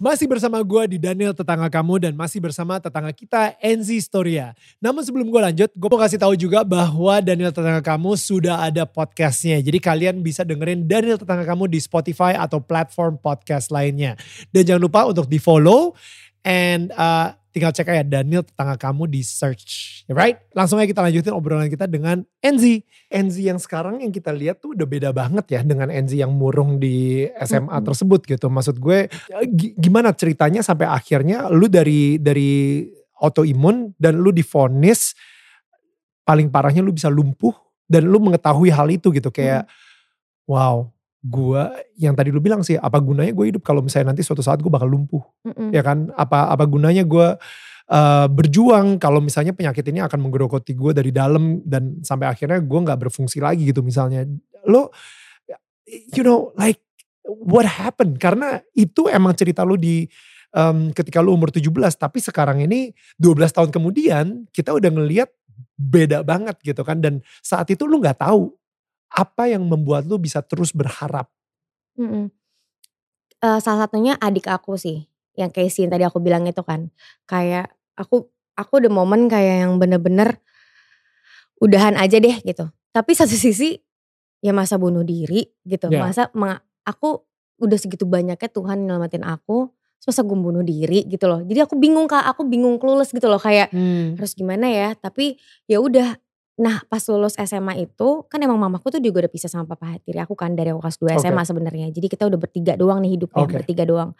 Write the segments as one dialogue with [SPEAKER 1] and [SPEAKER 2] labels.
[SPEAKER 1] Masih bersama gue di Daniel Tetangga Kamu dan masih bersama tetangga kita Enzi Storia. Namun sebelum gue lanjut, gue mau kasih tahu juga bahwa Daniel Tetangga Kamu sudah ada podcastnya. Jadi kalian bisa dengerin Daniel Tetangga Kamu di Spotify atau platform podcast lainnya. Dan jangan lupa untuk di follow and uh, tinggal cek aja Daniel tetangga kamu di search. Right? Langsung aja kita lanjutin obrolan kita dengan Enzi. Enzi yang sekarang yang kita lihat tuh udah beda banget ya dengan Enzi yang murung di SMA -hmm. tersebut gitu. Maksud gue gimana ceritanya sampai akhirnya lu dari dari autoimun dan lu difonis paling parahnya lu bisa lumpuh dan lu mengetahui hal itu gitu kayak mm. wow gue yang tadi lu bilang sih apa gunanya gue hidup kalau misalnya nanti suatu saat gue bakal lumpuh mm -mm. ya kan? Apa apa gunanya gue uh, berjuang kalau misalnya penyakit ini akan menggerogoti gue dari dalam dan sampai akhirnya gue nggak berfungsi lagi gitu misalnya. Lo you know like what happened? Karena itu emang cerita lu di um, ketika lu umur 17 tapi sekarang ini 12 tahun kemudian kita udah ngelihat beda banget gitu kan? Dan saat itu lu nggak tahu apa yang membuat lu bisa terus berharap?
[SPEAKER 2] Mhm. Uh, salah satunya adik aku sih, yang Casey yang tadi aku bilang itu kan. Kayak aku aku udah momen kayak yang bener-bener udahan aja deh gitu. Tapi satu sisi ya masa bunuh diri gitu. Yeah. Masa aku udah segitu banyaknya Tuhan nyelamatin aku, masa gue bunuh diri gitu loh. Jadi aku bingung kak, aku bingung clueless gitu loh kayak hmm. harus gimana ya. Tapi ya udah Nah pas lulus SMA itu kan emang mamaku tuh juga udah pisah sama papa tiri aku kan dari aku kelas 2 SMA sebenarnya. Jadi kita udah bertiga doang nih hidupnya okay. bertiga doang.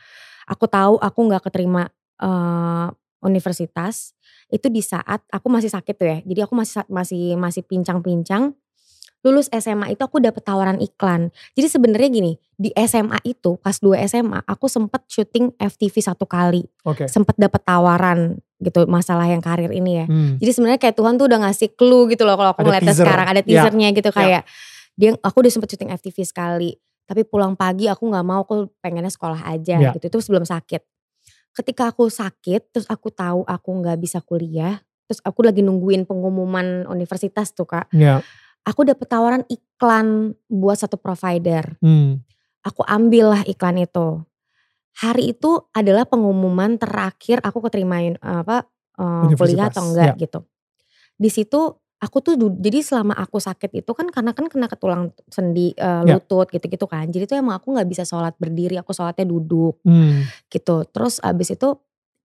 [SPEAKER 2] Aku tahu aku nggak keterima uh, universitas itu di saat aku masih sakit tuh ya. Jadi aku masih masih masih pincang-pincang lulus SMA itu aku dapet tawaran iklan. Jadi sebenarnya gini, di SMA itu pas 2 SMA aku sempet syuting FTV satu kali.
[SPEAKER 1] Okay.
[SPEAKER 2] Sempet dapet tawaran gitu masalah yang karir ini ya. Hmm. Jadi sebenarnya kayak Tuhan tuh udah ngasih clue gitu loh kalau aku ngeliatnya sekarang ada ya. teasernya yeah. gitu kayak yeah. dia aku udah sempet syuting FTV sekali. Tapi pulang pagi aku nggak mau aku pengennya sekolah aja yeah. gitu. Itu sebelum sakit. Ketika aku sakit terus aku tahu aku nggak bisa kuliah, terus aku lagi nungguin pengumuman universitas tuh kak.
[SPEAKER 1] Yeah
[SPEAKER 2] aku dapet tawaran iklan buat satu provider.
[SPEAKER 1] Hmm.
[SPEAKER 2] Aku ambil lah iklan itu. Hari itu adalah pengumuman terakhir aku keterimain apa uh, kuliah atau enggak ya. gitu. Di situ aku tuh jadi selama aku sakit itu kan karena kan kena ke tulang sendi uh, lutut gitu-gitu kan. Jadi tuh emang aku nggak bisa sholat berdiri, aku sholatnya duduk
[SPEAKER 1] hmm.
[SPEAKER 2] gitu. Terus abis itu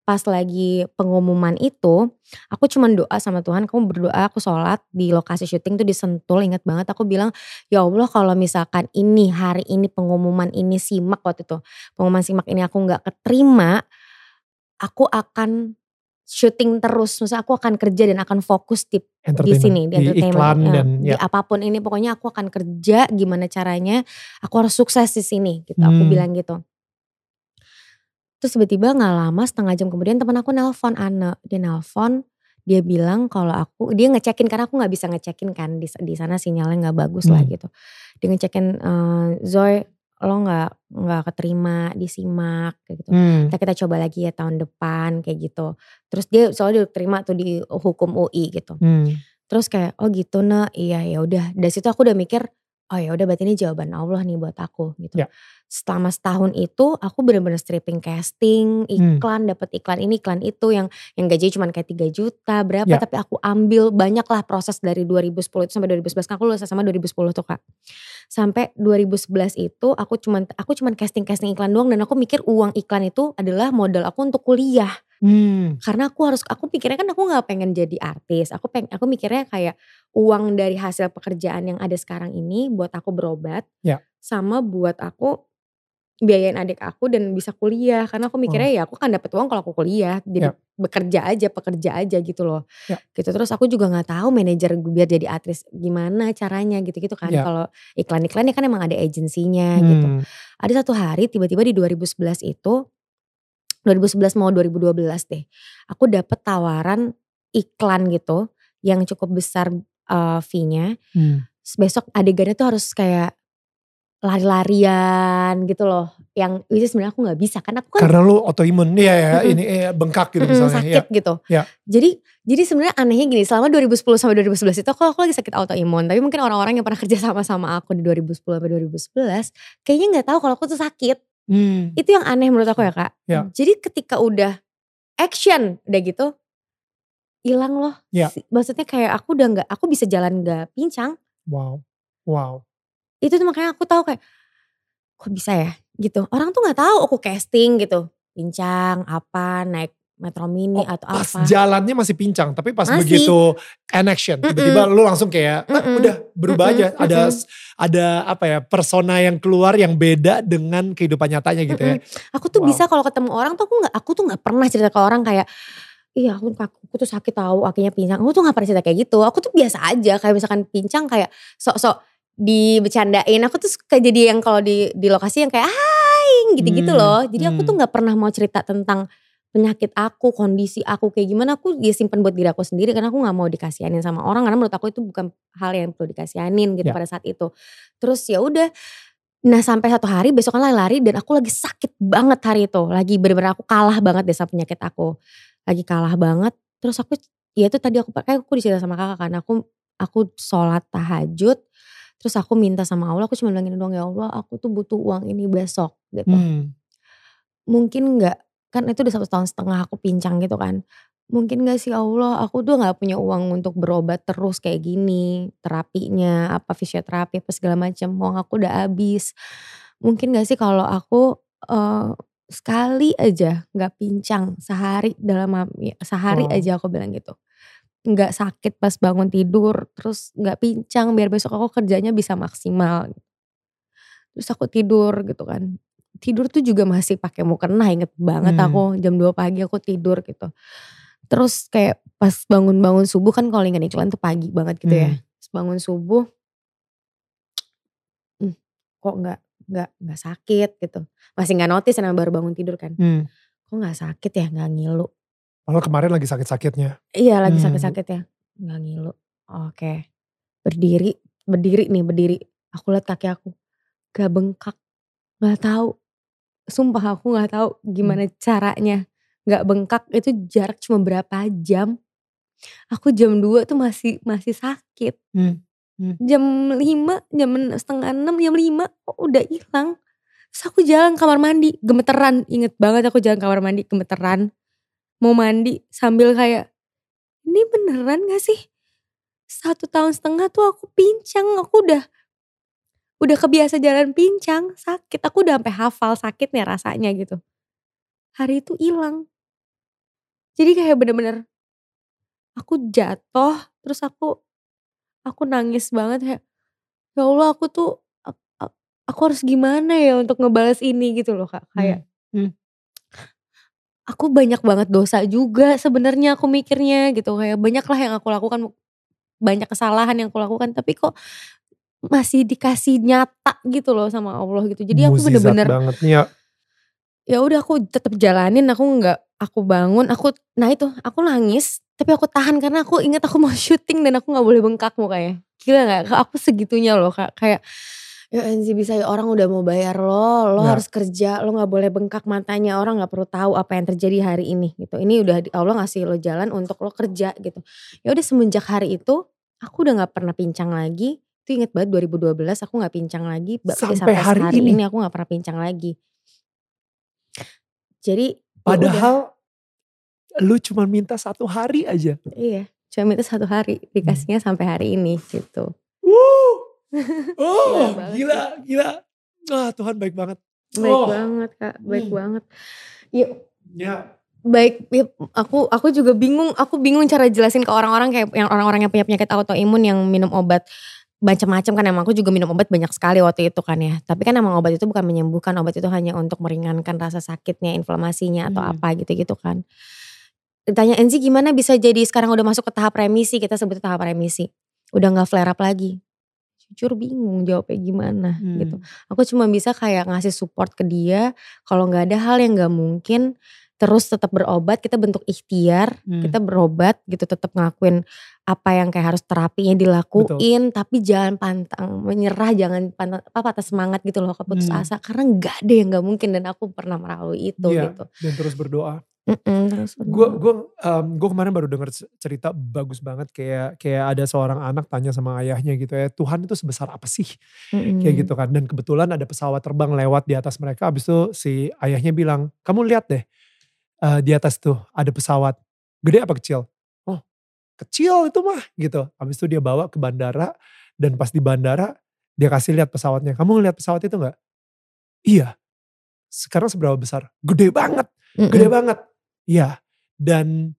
[SPEAKER 2] pas lagi pengumuman itu, aku cuman doa sama Tuhan, kamu berdoa, aku sholat di lokasi syuting tuh di Sentul, inget banget aku bilang, ya Allah kalau misalkan ini hari ini pengumuman ini simak waktu itu, pengumuman simak ini aku gak keterima, aku akan syuting terus, maksudnya aku akan kerja dan akan fokus di di sini
[SPEAKER 1] di, di iklan ya, dan
[SPEAKER 2] ya. di apa pun ini pokoknya aku akan kerja gimana caranya, aku harus sukses di sini gitu, hmm. aku bilang gitu. Terus tiba-tiba gak lama setengah jam kemudian teman aku nelpon Anne. Dia nelpon, dia bilang kalau aku, dia ngecekin karena aku gak bisa ngecekin kan di, di sana sinyalnya gak bagus hmm. lah gitu. Dia ngecekin uh, Zoe lo gak, gak keterima di simak kayak gitu. Hmm. Kita, kita coba lagi ya tahun depan kayak gitu. Terus dia soalnya dia terima tuh di hukum UI gitu.
[SPEAKER 1] Hmm.
[SPEAKER 2] Terus kayak oh gitu nah iya ya udah dari situ aku udah mikir oh ya udah berarti ini jawaban Allah nih buat aku gitu.
[SPEAKER 1] Ya.
[SPEAKER 2] Selama setahun itu aku bener-bener stripping casting, hmm. iklan, hmm. dapat iklan ini, iklan itu yang yang gaji cuma kayak 3 juta berapa ya. tapi aku ambil banyak lah proses dari 2010 itu sampai 2011 kan aku lulus sama 2010 tuh Kak. Sampai 2011 itu aku cuman aku cuman casting-casting iklan doang dan aku mikir uang iklan itu adalah modal aku untuk kuliah.
[SPEAKER 1] Hmm.
[SPEAKER 2] Karena aku harus aku pikirnya kan aku nggak pengen jadi artis. Aku peng aku mikirnya kayak uang dari hasil pekerjaan yang ada sekarang ini buat aku berobat.
[SPEAKER 1] Ya.
[SPEAKER 2] Sama buat aku biayain adik aku dan bisa kuliah. Karena aku mikirnya oh. ya aku kan dapat uang kalau aku kuliah. Jadi ya. bekerja aja, pekerja aja gitu loh.
[SPEAKER 1] Ya.
[SPEAKER 2] Gitu terus aku juga nggak tahu manajer biar jadi artis gimana caranya gitu-gitu kan. Ya. Kalau iklan-iklannya kan emang ada agensinya gitu. hmm. gitu. Ada satu hari tiba-tiba di 2011 itu 2011 mau 2012 deh. Aku dapet tawaran iklan gitu yang cukup besar uh, fee-nya.
[SPEAKER 1] Hmm.
[SPEAKER 2] Besok adegannya tuh harus kayak lari-larian gitu loh yang itu sebenarnya aku nggak bisa kan aku
[SPEAKER 1] kan karena lu autoimun ya ya ini eh, bengkak gitu misalnya
[SPEAKER 2] sakit ya. gitu
[SPEAKER 1] ya.
[SPEAKER 2] jadi jadi sebenarnya anehnya gini selama 2010 sampai 2011 itu aku aku lagi sakit autoimun tapi mungkin orang-orang yang pernah kerja sama sama aku di 2010 sampai 2011 kayaknya nggak tahu kalau aku tuh sakit
[SPEAKER 1] Hmm.
[SPEAKER 2] Itu yang aneh menurut aku ya kak.
[SPEAKER 1] Ya.
[SPEAKER 2] Jadi ketika udah action udah gitu hilang loh.
[SPEAKER 1] Ya.
[SPEAKER 2] Maksudnya kayak aku udah nggak, aku bisa jalan nggak pincang.
[SPEAKER 1] Wow. Wow.
[SPEAKER 2] Itu tuh makanya aku tahu kayak kok bisa ya gitu. Orang tuh nggak tahu aku casting gitu, pincang apa naik metro mini
[SPEAKER 1] Oh,
[SPEAKER 2] atau
[SPEAKER 1] pas
[SPEAKER 2] apa.
[SPEAKER 1] jalannya masih pincang, tapi pas
[SPEAKER 2] Masih.
[SPEAKER 1] begitu action, tiba-tiba lu langsung kayak "Ah,
[SPEAKER 2] Mm-mm.
[SPEAKER 1] udah berubah
[SPEAKER 2] Mm-mm,
[SPEAKER 1] aja. Ada
[SPEAKER 2] mm-mm.
[SPEAKER 1] ada apa ya persona yang keluar yang beda dengan kehidupan nyatanya gitu ya.
[SPEAKER 2] Aku tuh
[SPEAKER 1] Wow.
[SPEAKER 2] bisa kalau ketemu orang tuh aku nggak, aku tuh nggak pernah cerita ke orang kayak Iya aku, aku tuh sakit tahu kakinya pincang. Aku tuh gak pernah cerita kayak gitu. Aku tuh biasa aja kayak misalkan pincang kayak sok-sok dibecandain. Aku tuh kayak jadi yang kalau di di lokasi yang kayak hai gitu-gitu
[SPEAKER 1] Hmm,
[SPEAKER 2] loh. Jadi aku
[SPEAKER 1] hmm.
[SPEAKER 2] tuh nggak pernah mau cerita tentang penyakit aku, kondisi aku kayak gimana. Aku dia simpen buat diri aku sendiri karena aku nggak mau dikasihanin sama orang karena menurut aku itu bukan hal yang perlu dikasihanin gitu
[SPEAKER 1] Ya.
[SPEAKER 2] pada saat itu. Terus ya udah Nah sampai satu hari besok kan lari-lari dan aku lagi sakit banget hari itu. Lagi bener-bener aku kalah banget deh sama penyakit aku. Lagi kalah banget. Terus aku ya itu tadi aku pakai aku dicerita sama kakak kan. Aku aku sholat tahajud. Terus aku minta sama Allah. Aku cuma bilang gini doang ya Allah aku tuh butuh uang ini besok gitu.
[SPEAKER 1] Hmm.
[SPEAKER 2] Mungkin nggak kan itu udah satu tahun setengah aku pincang gitu kan. Mungkin gak sih Allah aku tuh gak punya uang untuk berobat terus kayak gini. Terapinya apa fisioterapi apa segala macam Uang aku udah habis. Mungkin gak sih kalau aku eh, sekali aja gak pincang sehari dalam ya, sehari
[SPEAKER 1] Wow.
[SPEAKER 2] aja aku bilang gitu. Nggak sakit pas bangun tidur terus nggak pincang biar besok aku kerjanya bisa maksimal. Terus aku tidur gitu kan. Tidur tuh juga masih pakai mukena inget banget
[SPEAKER 1] Hmm.
[SPEAKER 2] aku jam 2 pagi aku tidur gitu. Terus kayak pas bangun-bangun subuh kan kalau ingat iklan tuh pagi banget gitu ya.
[SPEAKER 1] Hmm.
[SPEAKER 2] Pas bangun subuh hmm, kok nggak nggak nggak sakit gitu. Masih nggak notice karena baru bangun tidur kan.
[SPEAKER 1] Hmm.
[SPEAKER 2] Kok nggak sakit ya nggak ngilu.
[SPEAKER 1] Padahal kemarin lagi sakit-sakitnya.
[SPEAKER 2] Iya lagi
[SPEAKER 1] Hmm.
[SPEAKER 2] sakit-sakit ya. Nggak ngilu. Oke. Berdiri, berdiri nih berdiri. Aku lihat kaki aku. Gak bengkak. Gak tahu. Sumpah aku gak tahu gimana caranya. Gak bengkak itu jarak cuma berapa jam. Aku jam 2 tuh masih masih sakit.
[SPEAKER 1] Hmm. Hmm.
[SPEAKER 2] Jam 5, jam en- setengah 6, jam 5 kok udah hilang. Terus aku jalan kamar mandi, gemeteran. Inget banget aku jalan kamar mandi, gemeteran. Mau mandi sambil kayak, ini beneran gak sih? Satu tahun setengah tuh aku pincang, aku udah udah kebiasa jalan pincang, sakit. Aku udah sampai hafal sakitnya rasanya gitu. Hari itu hilang. Jadi kayak bener-bener aku jatuh, terus aku aku nangis banget kayak ya Allah aku tuh aku harus gimana ya untuk ngebales ini gitu loh kak kayak
[SPEAKER 1] Hmm.
[SPEAKER 2] aku banyak banget dosa juga sebenarnya aku mikirnya gitu kayak banyak lah yang aku lakukan banyak kesalahan yang aku lakukan tapi kok masih dikasih nyata gitu loh sama Allah gitu jadi aku bener-bener
[SPEAKER 1] banget. Ya.
[SPEAKER 2] ya udah aku tetap jalanin aku nggak aku bangun aku nah itu aku nangis tapi aku tahan karena aku ingat aku mau syuting dan aku nggak boleh bengkak mukanya gila nggak aku segitunya loh kak kayak ya Enzi bisa ya orang udah mau bayar lo lo
[SPEAKER 1] Ya.
[SPEAKER 2] harus kerja lo nggak boleh bengkak matanya orang nggak perlu tahu apa yang terjadi hari ini gitu ini udah Allah ngasih lo jalan untuk lo kerja gitu ya udah semenjak hari itu aku udah nggak pernah pincang lagi itu inget banget 2012 aku nggak pincang lagi Ba-
[SPEAKER 1] Sampai hari ini?
[SPEAKER 2] ini aku nggak pernah pincang lagi jadi ya.
[SPEAKER 1] Padahal lu cuma minta satu hari aja.
[SPEAKER 2] Iya, cuma minta satu hari dikasihnya sampai hari ini gitu.
[SPEAKER 1] Wuh. Oh,
[SPEAKER 2] Gila
[SPEAKER 1] gila, gila. Ah, Tuhan baik banget.
[SPEAKER 2] Baik
[SPEAKER 1] Oh.
[SPEAKER 2] banget kak, baik
[SPEAKER 1] Hmm.
[SPEAKER 2] banget. Ya
[SPEAKER 1] Ya.
[SPEAKER 2] baik, ya, aku aku juga bingung, aku bingung cara jelasin ke orang-orang kayak yang orang-orang yang punya penyakit autoimun yang minum obat macam-macam kan emang aku juga minum obat banyak sekali waktu itu kan ya. Tapi kan emang obat itu bukan menyembuhkan, obat itu hanya untuk meringankan rasa sakitnya, inflamasinya atau
[SPEAKER 1] Hmm.
[SPEAKER 2] apa gitu-gitu kan. Ditanya Enzi gimana bisa jadi sekarang udah masuk ke tahap remisi, kita sebut tahap remisi. Udah gak flare up lagi. Jujur bingung jawabnya gimana
[SPEAKER 1] Hmm.
[SPEAKER 2] gitu. Aku cuma bisa kayak ngasih support ke dia. Kalau nggak ada hal yang nggak mungkin, terus tetap berobat. Kita bentuk ikhtiar,
[SPEAKER 1] Hmm.
[SPEAKER 2] kita berobat gitu, tetap ngelakuin apa yang kayak harus terapinya dilakuin. Tapi jangan pantang menyerah, jangan pantang, apa patah semangat gitu loh, keputus
[SPEAKER 1] Hmm.
[SPEAKER 2] asa. Karena nggak ada yang nggak mungkin dan aku pernah melalui itu
[SPEAKER 1] Iya,
[SPEAKER 2] gitu.
[SPEAKER 1] dan terus berdoa. Gue gua, um, gua kemarin baru dengar cerita bagus banget kayak kayak ada seorang anak tanya sama ayahnya gitu ya, Tuhan itu sebesar apa sih?
[SPEAKER 2] Mm-mm.
[SPEAKER 1] Kayak gitu kan. Dan kebetulan ada pesawat terbang lewat di atas mereka. Abis itu si ayahnya bilang, kamu lihat deh eh, di atas tuh ada pesawat. Gede apa kecil? Oh kecil itu mah gitu. Abis itu dia bawa ke bandara dan pas di bandara dia kasih lihat pesawatnya. Kamu ngeliat pesawat itu nggak? Iya. Sekarang seberapa besar? Gede banget.
[SPEAKER 2] Mm-mm.
[SPEAKER 1] Gede banget. Iya. Dan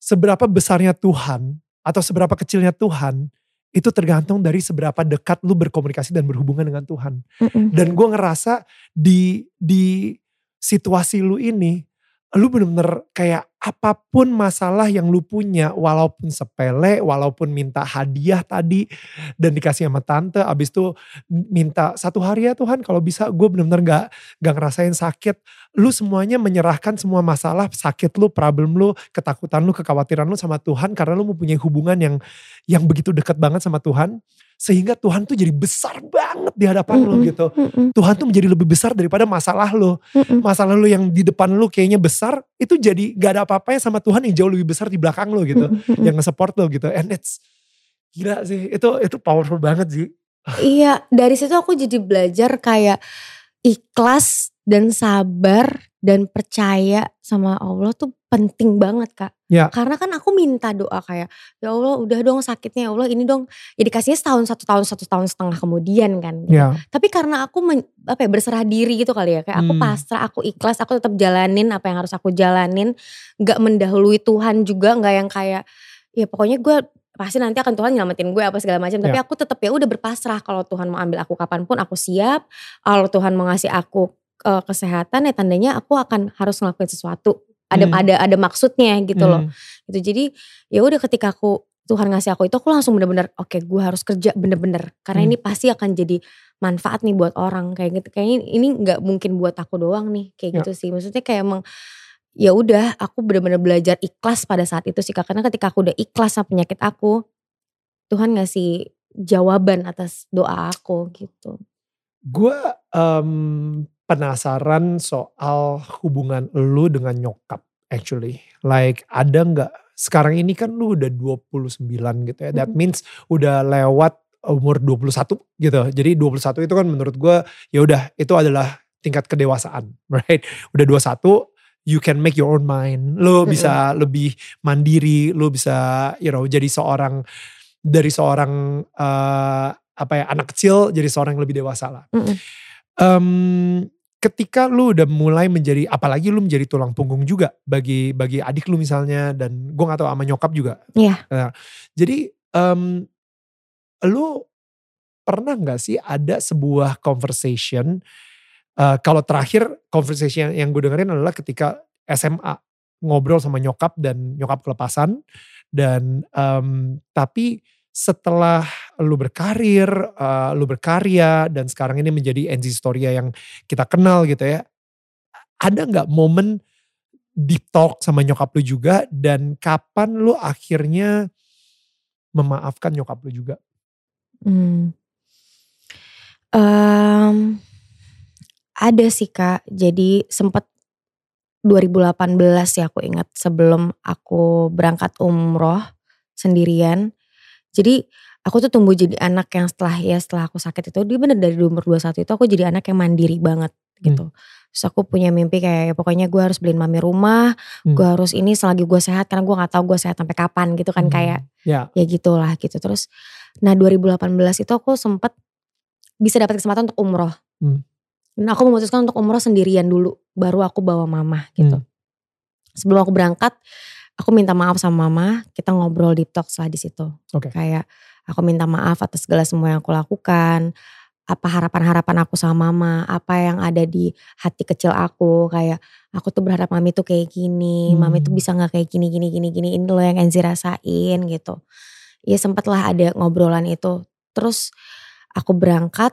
[SPEAKER 1] seberapa besarnya Tuhan atau seberapa kecilnya Tuhan itu tergantung dari seberapa dekat lu berkomunikasi dan berhubungan dengan Tuhan.
[SPEAKER 2] Mm-mm.
[SPEAKER 1] Dan gue ngerasa di di situasi lu ini, lu bener-bener kayak apa pun masalah yang lu punya, walaupun sepele, walaupun minta hadiah tadi dan dikasih sama tante, abis itu minta satu hari ya Tuhan kalau bisa gue bener-bener gak, gak ngerasain sakit. Lu semuanya menyerahkan semua masalah, sakit lu, problem lu, ketakutan lu, kekhawatiran lu sama Tuhan karena lu mempunyai hubungan yang yang begitu dekat banget sama Tuhan. Sehingga Tuhan tuh jadi besar banget di hadapan lu
[SPEAKER 2] Mm-mm.
[SPEAKER 1] gitu.
[SPEAKER 2] Mm-mm.
[SPEAKER 1] Tuhan tuh menjadi lebih besar daripada masalah lo.
[SPEAKER 2] Mm-mm.
[SPEAKER 1] Masalah lo yang di depan lo kayaknya besar, itu jadi gak ada apa-apanya sama Tuhan yang jauh lebih besar di belakang lo gitu.
[SPEAKER 2] Mm-mm.
[SPEAKER 1] Yang nge-support lo gitu. And it's, gila sih, itu itu powerful banget sih.
[SPEAKER 2] Iya, dari situ aku jadi belajar kayak ikhlas dan sabar dan percaya sama Allah tuh penting banget kak.
[SPEAKER 1] Ya.
[SPEAKER 2] Karena kan aku minta doa kayak ya Allah udah dong sakitnya ya Allah ini dong. Ya dikasihnya setahun satu tahun satu tahun setengah kemudian kan. gitu.
[SPEAKER 1] Ya,
[SPEAKER 2] Tapi karena aku men- apa ya, berserah diri gitu kali ya. Kayak aku
[SPEAKER 1] Hmm.
[SPEAKER 2] pasrah, aku ikhlas, aku tetap jalanin apa yang harus aku jalanin. Gak mendahului Tuhan juga, gak yang kayak ya pokoknya gue pasti nanti akan Tuhan nyelamatin gue apa segala macam. Tapi
[SPEAKER 1] Ya.
[SPEAKER 2] aku tetap ya udah berpasrah kalau Tuhan mau ambil aku kapan pun aku siap. Kalau Tuhan mau ngasih aku eh, kesehatan ya tandanya aku akan harus ngelakuin sesuatu. Ada
[SPEAKER 1] Hmm.
[SPEAKER 2] ada ada maksudnya gitu loh
[SPEAKER 1] Hmm.
[SPEAKER 2] gitu jadi ya udah ketika aku Tuhan ngasih aku itu aku langsung bener-bener oke gue harus kerja bener-bener karena
[SPEAKER 1] Hmm.
[SPEAKER 2] ini pasti akan jadi manfaat nih buat orang kayak gitu kayaknya ini nggak mungkin buat aku doang nih kayak
[SPEAKER 1] Ya.
[SPEAKER 2] gitu sih maksudnya kayak emang ya udah aku bener-bener belajar ikhlas pada saat itu sih karena ketika aku udah ikhlas sama penyakit aku Tuhan ngasih jawaban atas doa aku gitu
[SPEAKER 1] Gue em, penasaran soal hubungan lu dengan nyokap actually. Like ada nggak sekarang ini kan lu udah 29 gitu ya. That means udah lewat umur 21 gitu. Jadi 21 itu kan menurut gue ya udah itu adalah tingkat kedewasaan, right? Udah 21 you can make your own mind. Lu bisa lebih mandiri, lu bisa you know jadi seorang dari seorang eh, apa ya anak kecil jadi seorang yang lebih dewasa lah.
[SPEAKER 2] Mm-mm.
[SPEAKER 1] Em, ketika lu udah mulai menjadi apalagi lu menjadi tulang punggung juga bagi bagi adik lu misalnya dan gue gak tahu sama nyokap juga.
[SPEAKER 2] Iya.
[SPEAKER 1] Nah, jadi em, lu pernah nggak sih ada sebuah conversation eh, kalau terakhir conversation yang gue dengerin adalah ketika SMA ngobrol sama nyokap dan nyokap kelepasan dan em, tapi setelah lu berkarir, eh, lu berkarya dan sekarang ini menjadi NZ Storia yang kita kenal gitu ya. Ada nggak momen deep talk sama nyokap lu juga dan kapan lu akhirnya memaafkan nyokap lu juga?
[SPEAKER 2] Hmm. Em, ada sih kak, jadi sempet 2018 ya aku ingat sebelum aku berangkat umroh sendirian. Jadi aku tuh tumbuh jadi anak yang setelah ya setelah aku sakit itu dia bener dari umur 21 itu aku jadi anak yang mandiri banget gitu. Terus aku punya mimpi kayak ya pokoknya gue harus beliin mami rumah,
[SPEAKER 1] Hmm.
[SPEAKER 2] gue harus ini selagi gue sehat karena gue nggak tahu gue sehat sampai kapan gitu kan
[SPEAKER 1] Hmm,
[SPEAKER 2] kayak
[SPEAKER 1] Ya,
[SPEAKER 2] ya gitulah gitu terus nah 2018 itu aku sempet bisa dapat kesempatan untuk umroh
[SPEAKER 1] Hmm.
[SPEAKER 2] dan aku memutuskan untuk umroh sendirian dulu baru aku bawa mama gitu
[SPEAKER 1] Hmm.
[SPEAKER 2] sebelum aku berangkat aku minta maaf sama mama kita ngobrol deep talk setelah di situ
[SPEAKER 1] Oke.
[SPEAKER 2] kayak aku minta maaf atas segala semua yang aku lakukan apa harapan-harapan aku sama mama apa yang ada di hati kecil aku kayak aku tuh berharap mami tuh kayak gini mami tuh
[SPEAKER 1] Hmm.
[SPEAKER 2] bisa nggak kayak gini gini gini gini ini loh yang Enzi rasain gitu ya sempatlah ada ngobrolan itu terus aku berangkat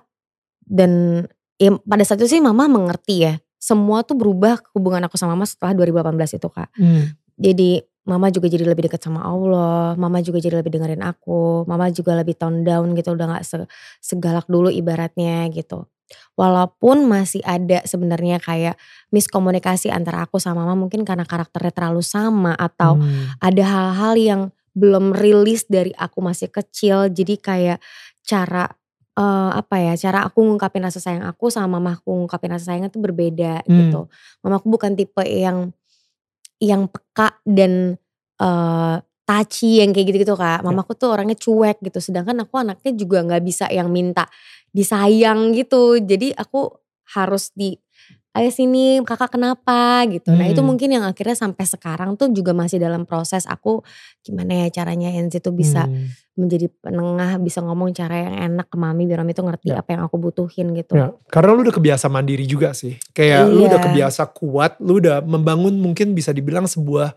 [SPEAKER 2] dan ya pada saat itu sih mama mengerti ya semua tuh berubah hubungan aku sama mama setelah 2018 itu kak
[SPEAKER 1] Hmm.
[SPEAKER 2] Jadi mama juga jadi lebih dekat sama Allah, mama juga jadi lebih dengerin aku, mama juga lebih tone down gitu, udah gak se- segalak dulu ibaratnya gitu. Walaupun masih ada sebenarnya kayak miskomunikasi antara aku sama mama mungkin karena karakternya terlalu sama atau
[SPEAKER 1] Hmm.
[SPEAKER 2] ada hal-hal yang belum rilis dari aku masih kecil. Jadi kayak cara eh, apa ya? Cara aku ngungkapin rasa sayang aku sama mamaku ngungkapin rasa sayangnya tuh berbeda
[SPEAKER 1] Hmm.
[SPEAKER 2] gitu. Mamaku bukan tipe yang yang peka dan eh touchy yang kayak gitu-gitu Kak. Mamaku tuh orangnya cuek gitu. Sedangkan aku anaknya juga nggak bisa yang minta disayang gitu. Jadi aku harus di ayo sini kakak kenapa gitu. Nah itu
[SPEAKER 1] Hmm.
[SPEAKER 2] mungkin yang akhirnya sampai sekarang tuh juga masih dalam proses aku gimana ya caranya Enzi tuh bisa
[SPEAKER 1] Hmm.
[SPEAKER 2] menjadi penengah, bisa ngomong cara yang enak ke mami biar mami tuh ngerti
[SPEAKER 1] Ya.
[SPEAKER 2] apa yang aku butuhin gitu.
[SPEAKER 1] Ya, karena lu udah kebiasa mandiri juga sih. Kayak lu udah
[SPEAKER 2] Iya.
[SPEAKER 1] kebiasa kuat, lu udah membangun mungkin bisa dibilang sebuah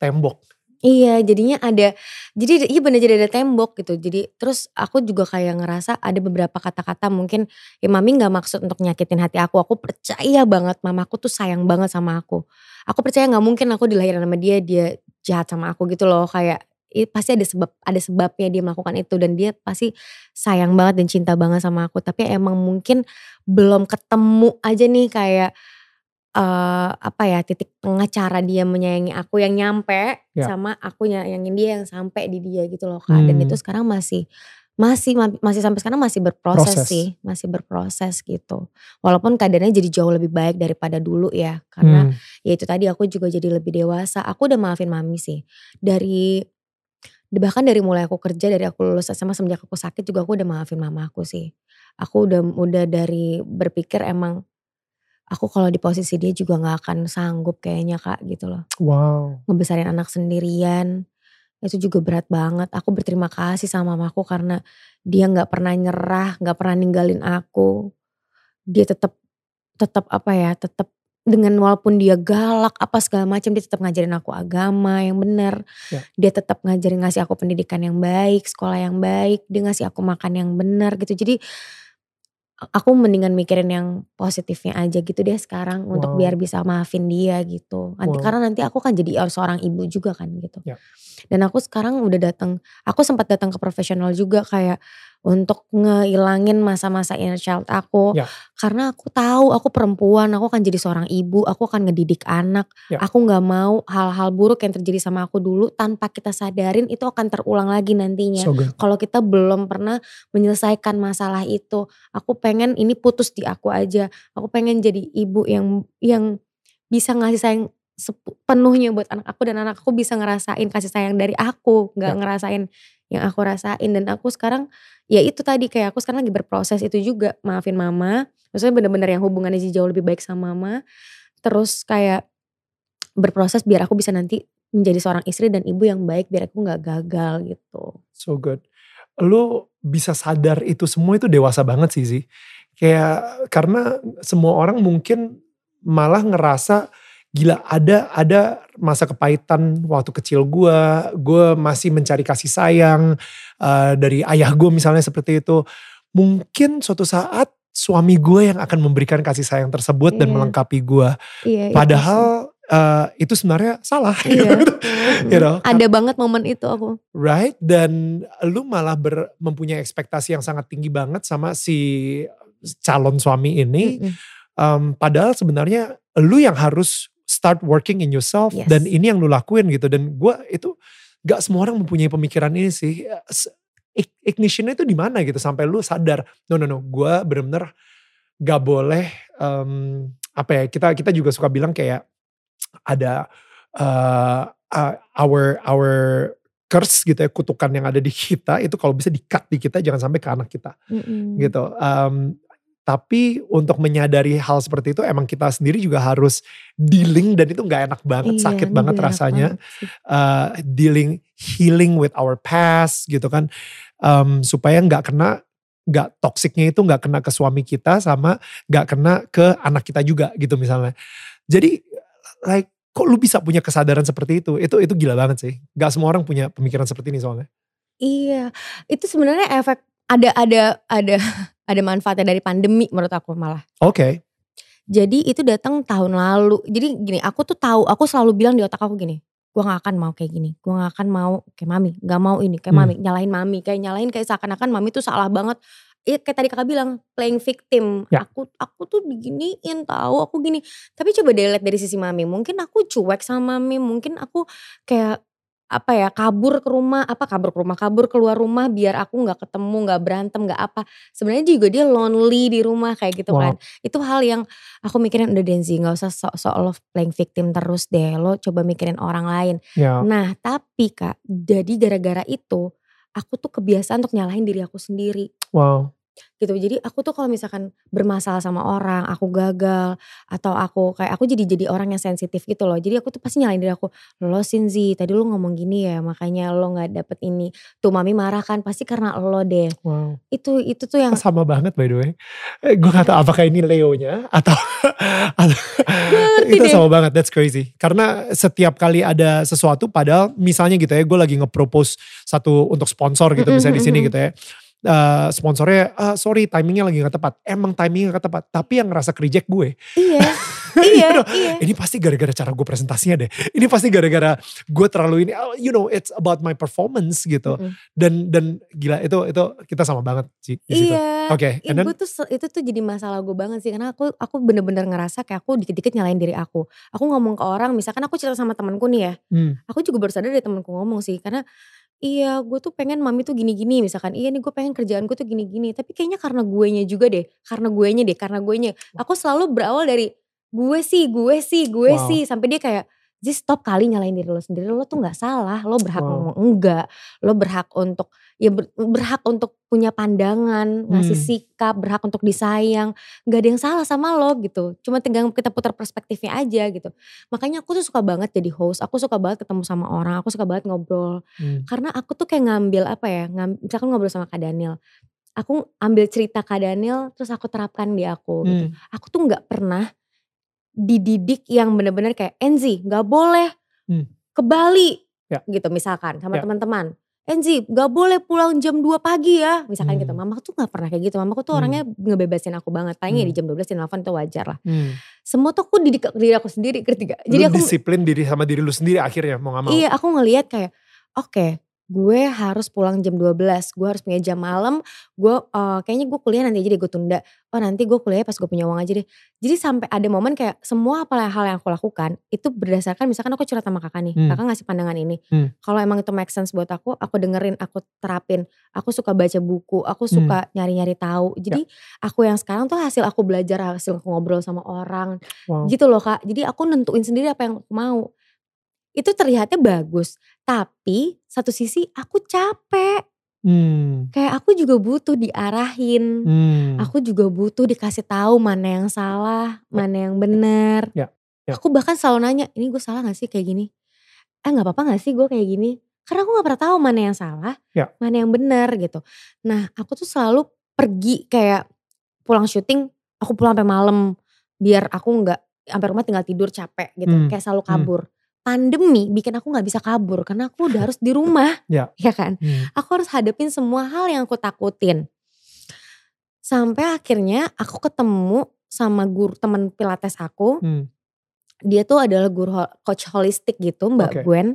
[SPEAKER 1] tembok.
[SPEAKER 2] Iya jadinya ada, jadi iya bener jadi ada tembok gitu. Jadi terus aku juga kayak ngerasa ada beberapa kata-kata mungkin ya mami gak maksud untuk nyakitin hati aku. Aku percaya banget mamaku tuh sayang banget sama aku. Aku percaya gak mungkin aku dilahirkan sama dia, dia jahat sama aku gitu loh. Kayak pasti ada sebab ada sebabnya dia melakukan itu dan dia pasti sayang banget dan cinta banget sama aku. Tapi emang mungkin belum ketemu aja nih kayak eh apa ya titik tengah cara dia menyayangi aku yang nyampe
[SPEAKER 1] Ya.
[SPEAKER 2] sama aku nyayangin dia yang sampai di dia gitu loh kak dan
[SPEAKER 1] Hmm.
[SPEAKER 2] itu sekarang masih masih masih sampai sekarang masih berproses
[SPEAKER 1] Proses.
[SPEAKER 2] sih masih berproses gitu walaupun keadaannya jadi jauh lebih baik daripada dulu ya karena
[SPEAKER 1] Hmm.
[SPEAKER 2] ya itu tadi aku juga jadi lebih dewasa aku udah maafin mami sih dari bahkan dari mulai aku kerja dari aku lulus SMA semenjak aku sakit juga aku udah maafin mama aku sih aku udah udah dari berpikir emang aku kalau di posisi dia juga nggak akan sanggup kayaknya kak gitu loh.
[SPEAKER 1] Wow.
[SPEAKER 2] ngebesarin anak sendirian itu juga berat banget. Aku berterima kasih sama mamaku karena dia nggak pernah nyerah nggak pernah ninggalin aku. Dia tetap tetap apa ya tetap dengan walaupun dia galak apa segala macam dia tetap ngajarin aku agama yang benar
[SPEAKER 1] Ya.
[SPEAKER 2] dia tetap ngajarin ngasih aku pendidikan yang baik sekolah yang baik dia ngasih aku makan yang benar gitu. Jadi aku mendingan mikirin yang positifnya aja gitu deh sekarang untuk
[SPEAKER 1] Wow.
[SPEAKER 2] biar bisa maafin dia gitu. Nanti
[SPEAKER 1] Wow.
[SPEAKER 2] karena nanti aku kan jadi seorang ibu juga kan gitu.
[SPEAKER 1] Ya.
[SPEAKER 2] Dan aku sekarang udah datang, aku sempat datang ke profesional juga kayak untuk ngilangin masa-masa inner child aku.
[SPEAKER 1] Ya.
[SPEAKER 2] Karena aku tahu aku perempuan, aku akan jadi seorang ibu, aku akan ngedidik anak.
[SPEAKER 1] Ya.
[SPEAKER 2] Aku nggak mau hal-hal buruk yang terjadi sama aku dulu tanpa kita sadarin itu akan terulang lagi nantinya
[SPEAKER 1] So
[SPEAKER 2] kalau kita belum pernah menyelesaikan masalah itu aku pengen ini putus di aku aja aku pengen jadi ibu yang yang bisa ngasih sayang sepenuhnya buat anak aku dan anak aku bisa ngerasain kasih sayang dari aku nggak
[SPEAKER 1] Ya.
[SPEAKER 2] ngerasain yang aku rasain dan aku sekarang ya itu tadi kayak aku sekarang lagi berproses itu juga maafin mama maksudnya bener-bener yang hubungannya jauh lebih baik sama mama terus kayak berproses biar aku bisa nanti menjadi seorang istri dan ibu yang baik biar aku nggak gagal gitu
[SPEAKER 1] So good. Lu bisa sadar itu semua itu dewasa banget sih sih. Kayak karena semua orang mungkin malah ngerasa gila ada ada masa kepahitan waktu kecil gue, gue masih mencari kasih sayang eh, dari ayah gue misalnya seperti itu. Mungkin suatu saat suami gue yang akan memberikan kasih sayang tersebut dan
[SPEAKER 2] Iya.
[SPEAKER 1] melengkapi gue.
[SPEAKER 2] iya itu sih.
[SPEAKER 1] Padahal eh, itu sebenarnya salah.
[SPEAKER 2] Iya.
[SPEAKER 1] you know,
[SPEAKER 2] Ada banget momen itu aku.
[SPEAKER 1] Right dan lu malah ber, mempunyai ekspektasi yang sangat tinggi banget sama si calon suami ini.
[SPEAKER 2] Mm-mm.
[SPEAKER 1] Um, padahal sebenarnya lu yang harus start working in yourself
[SPEAKER 2] Yes.
[SPEAKER 1] dan ini yang lu lakuin gitu. Dan gue itu gak semua orang mempunyai pemikiran ini sih. S- ig- Ignitionnya itu di mana gitu sampai lu sadar. No no no, gue bener-bener gak boleh um, apa ya kita kita juga suka bilang kayak ada uh, uh, our our curse gitu ya kutukan yang ada di kita itu kalau bisa di-cut di kita jangan sampai ke anak kita
[SPEAKER 2] Mm-mm.
[SPEAKER 1] gitu. Um, tapi untuk menyadari hal seperti itu emang kita sendiri juga harus dealing dan itu nggak enak banget,
[SPEAKER 2] Iya,
[SPEAKER 1] sakit banget rasanya.
[SPEAKER 2] banget.
[SPEAKER 1] Uh, dealing healing with our past gitu kan, Um, supaya nggak kena nggak toksiknya itu nggak kena ke suami kita sama nggak kena ke anak kita juga gitu misalnya. Jadi like kok lu bisa punya kesadaran seperti itu? Itu itu gila banget sih. Gak semua orang punya pemikiran seperti ini soalnya.
[SPEAKER 2] Iya, itu sebenarnya efek ada ada ada ada manfaatnya dari pandemi menurut aku malah.
[SPEAKER 1] Oke.
[SPEAKER 2] Jadi itu datang tahun lalu. Jadi gini, aku tuh tahu, aku selalu bilang di otak aku gini, gue gak akan mau kayak gini, gue gak akan mau kayak mami, gak mau ini kayak
[SPEAKER 1] Hmm.
[SPEAKER 2] mami, nyalahin mami, kayak nyalahin kayak seakan-akan mami tuh salah banget. Iya kayak tadi kakak bilang playing victim.
[SPEAKER 1] Ya.
[SPEAKER 2] Aku aku tuh diginiin tahu aku gini. Tapi coba deh lihat dari sisi mami. Mungkin aku cuek sama mami. Mungkin aku kayak apa ya kabur ke rumah apa kabur ke rumah kabur keluar rumah biar aku nggak ketemu nggak berantem nggak apa sebenarnya juga dia lonely di rumah kayak gitu
[SPEAKER 1] Wow.
[SPEAKER 2] kan itu hal yang aku mikirin udah Denzi nggak usah sok-sok lo playing victim terus deh lo coba mikirin orang lain
[SPEAKER 1] Ya.
[SPEAKER 2] Nah tapi kak, jadi gara-gara itu aku tuh kebiasaan untuk nyalahin diri aku sendiri
[SPEAKER 1] Wow.
[SPEAKER 2] Gitu. Jadi aku tuh kalau misalkan bermasalah sama orang, aku gagal atau aku kayak aku jadi jadi orang yang sensitif gitu loh. Jadi aku tuh pasti nyalahin diri aku, lo Sinzi tadi lo ngomong gini ya makanya lo nggak dapet ini. Tuh mami marah kan pasti karena lo deh.
[SPEAKER 1] Wow.
[SPEAKER 2] Itu itu tuh yang
[SPEAKER 1] Sama banget by the way. Eh, gue gak tau apakah ini Leo-nya atau, atau itu
[SPEAKER 2] deh.
[SPEAKER 1] sama banget. That's crazy. Karena setiap kali ada sesuatu padahal misalnya gitu ya gue lagi nge-propose satu untuk sponsor gitu misalnya di sini gitu ya. Eh, sponsornya ah, sorry timingnya lagi gak tepat. Emang timingnya gak tepat. Tapi yang ngerasa kereject gue.
[SPEAKER 2] iya, iya,
[SPEAKER 1] You know,
[SPEAKER 2] iya.
[SPEAKER 1] Ini pasti gara-gara cara gue presentasinya deh. Ini pasti gara-gara gue terlalu ini. oh, You know, it's about my performance gitu.
[SPEAKER 2] Mm-mm.
[SPEAKER 1] Dan dan gila itu itu kita sama banget sih di situ.
[SPEAKER 2] Iya.
[SPEAKER 1] Oke, and then
[SPEAKER 2] gue tuh itu tuh jadi masalah gue banget sih karena aku aku bener-bener ngerasa kayak aku dikit-dikit nyalain diri aku. Aku ngomong ke orang, misalkan aku cerita sama temanku nih ya,
[SPEAKER 1] hmm,
[SPEAKER 2] aku juga baru sadar dari temanku ngomong sih karena iya gue tuh pengen mami tuh gini-gini misalkan iya nih gue pengen kerjaan gue tuh gini-gini. Tapi kayaknya karena guenya juga deh karena guenya deh karena guenya. Aku selalu berawal dari gue sih gue sih gue
[SPEAKER 1] Wow.
[SPEAKER 2] sih. Sampai dia kayak Zis stop kali nyalain diri lo sendiri. Lo tuh nggak salah lo berhak
[SPEAKER 1] Wow.
[SPEAKER 2] ngomong enggak. Lo berhak untuk ya ber- berhak untuk punya pandangan ngasih
[SPEAKER 1] Hmm.
[SPEAKER 2] sikap berhak untuk disayang. Nggak ada yang salah sama lo gitu. Cuma tinggal kita putar perspektifnya aja gitu. Makanya aku tuh suka banget jadi host. Aku suka banget ketemu sama orang. Aku suka banget ngobrol.
[SPEAKER 1] Hmm,
[SPEAKER 2] karena aku tuh kayak ngambil apa ya ngam, misalkan ngobrol sama Kak Daniel. Aku ambil cerita Kak Daniel terus aku terapkan di aku gitu.
[SPEAKER 1] Hmm,
[SPEAKER 2] aku tuh nggak pernah dididik yang bener-bener kayak Enzi nggak boleh
[SPEAKER 1] Hmm.
[SPEAKER 2] ke Bali
[SPEAKER 1] Ya.
[SPEAKER 2] gitu misalkan sama
[SPEAKER 1] Ya.
[SPEAKER 2] teman-teman Enzi nggak boleh pulang jam 2 pagi ya misalkan
[SPEAKER 1] Hmm.
[SPEAKER 2] gitu mama tuh nggak pernah kayak gitu mamaku tuh
[SPEAKER 1] Hmm.
[SPEAKER 2] orangnya ngebebasin aku banget paling ya
[SPEAKER 1] Hmm.
[SPEAKER 2] di jam 12 di telepon itu wajar lah
[SPEAKER 1] hmm.
[SPEAKER 2] semua tuh aku didik diri aku sendiri ngerti gak? jadi aku
[SPEAKER 1] disiplin diri sama diri lu sendiri akhirnya mau gak mau.
[SPEAKER 2] Iya aku ngelihat kayak oke gue harus pulang jam 12 gue harus punya jam malam gue eh, kayaknya gue kuliah nanti aja deh gue tunda oh nanti gue kuliah pas gue punya uang aja deh jadi sampai ada momen kayak semua apa hal yang aku lakukan itu berdasarkan misalkan aku curhat sama kakak nih
[SPEAKER 1] Hmm.
[SPEAKER 2] kakak ngasih pandangan ini
[SPEAKER 1] Hmm.
[SPEAKER 2] kalau emang itu make sense buat aku aku dengerin aku terapin aku suka baca buku aku
[SPEAKER 1] Hmm.
[SPEAKER 2] suka nyari-nyari tahu jadi aku yang sekarang tuh hasil aku belajar hasil aku ngobrol sama orang
[SPEAKER 1] Wow.
[SPEAKER 2] gitu loh kak jadi aku nentuin sendiri apa yang aku mau itu terlihatnya bagus tapi satu sisi aku capek
[SPEAKER 1] Hmm.
[SPEAKER 2] kayak aku juga butuh diarahin
[SPEAKER 1] Hmm.
[SPEAKER 2] aku juga butuh dikasih tahu mana yang salah mana yang benar
[SPEAKER 1] Ya, ya.
[SPEAKER 2] aku bahkan selalu nanya ini gue salah gak sih kayak gini eh nggak apa-apa gak sih gue kayak gini karena aku nggak pernah tahu mana yang salah
[SPEAKER 1] Ya.
[SPEAKER 2] mana yang benar gitu nah aku tuh selalu pergi kayak pulang syuting aku pulang sampai malam biar aku nggak sampai rumah tinggal tidur capek gitu
[SPEAKER 1] Hmm.
[SPEAKER 2] kayak selalu
[SPEAKER 1] Hmm.
[SPEAKER 2] Pandemi bikin aku nggak bisa kabur karena aku udah harus di rumah
[SPEAKER 1] Ya.
[SPEAKER 2] ya kan
[SPEAKER 1] Hmm.
[SPEAKER 2] aku harus hadapin semua hal yang aku takutin sampai akhirnya aku ketemu sama guru teman pilates aku
[SPEAKER 1] Hmm.
[SPEAKER 2] dia tuh adalah guru coach holistik gitu Mbak
[SPEAKER 1] Oke.
[SPEAKER 2] Gwen.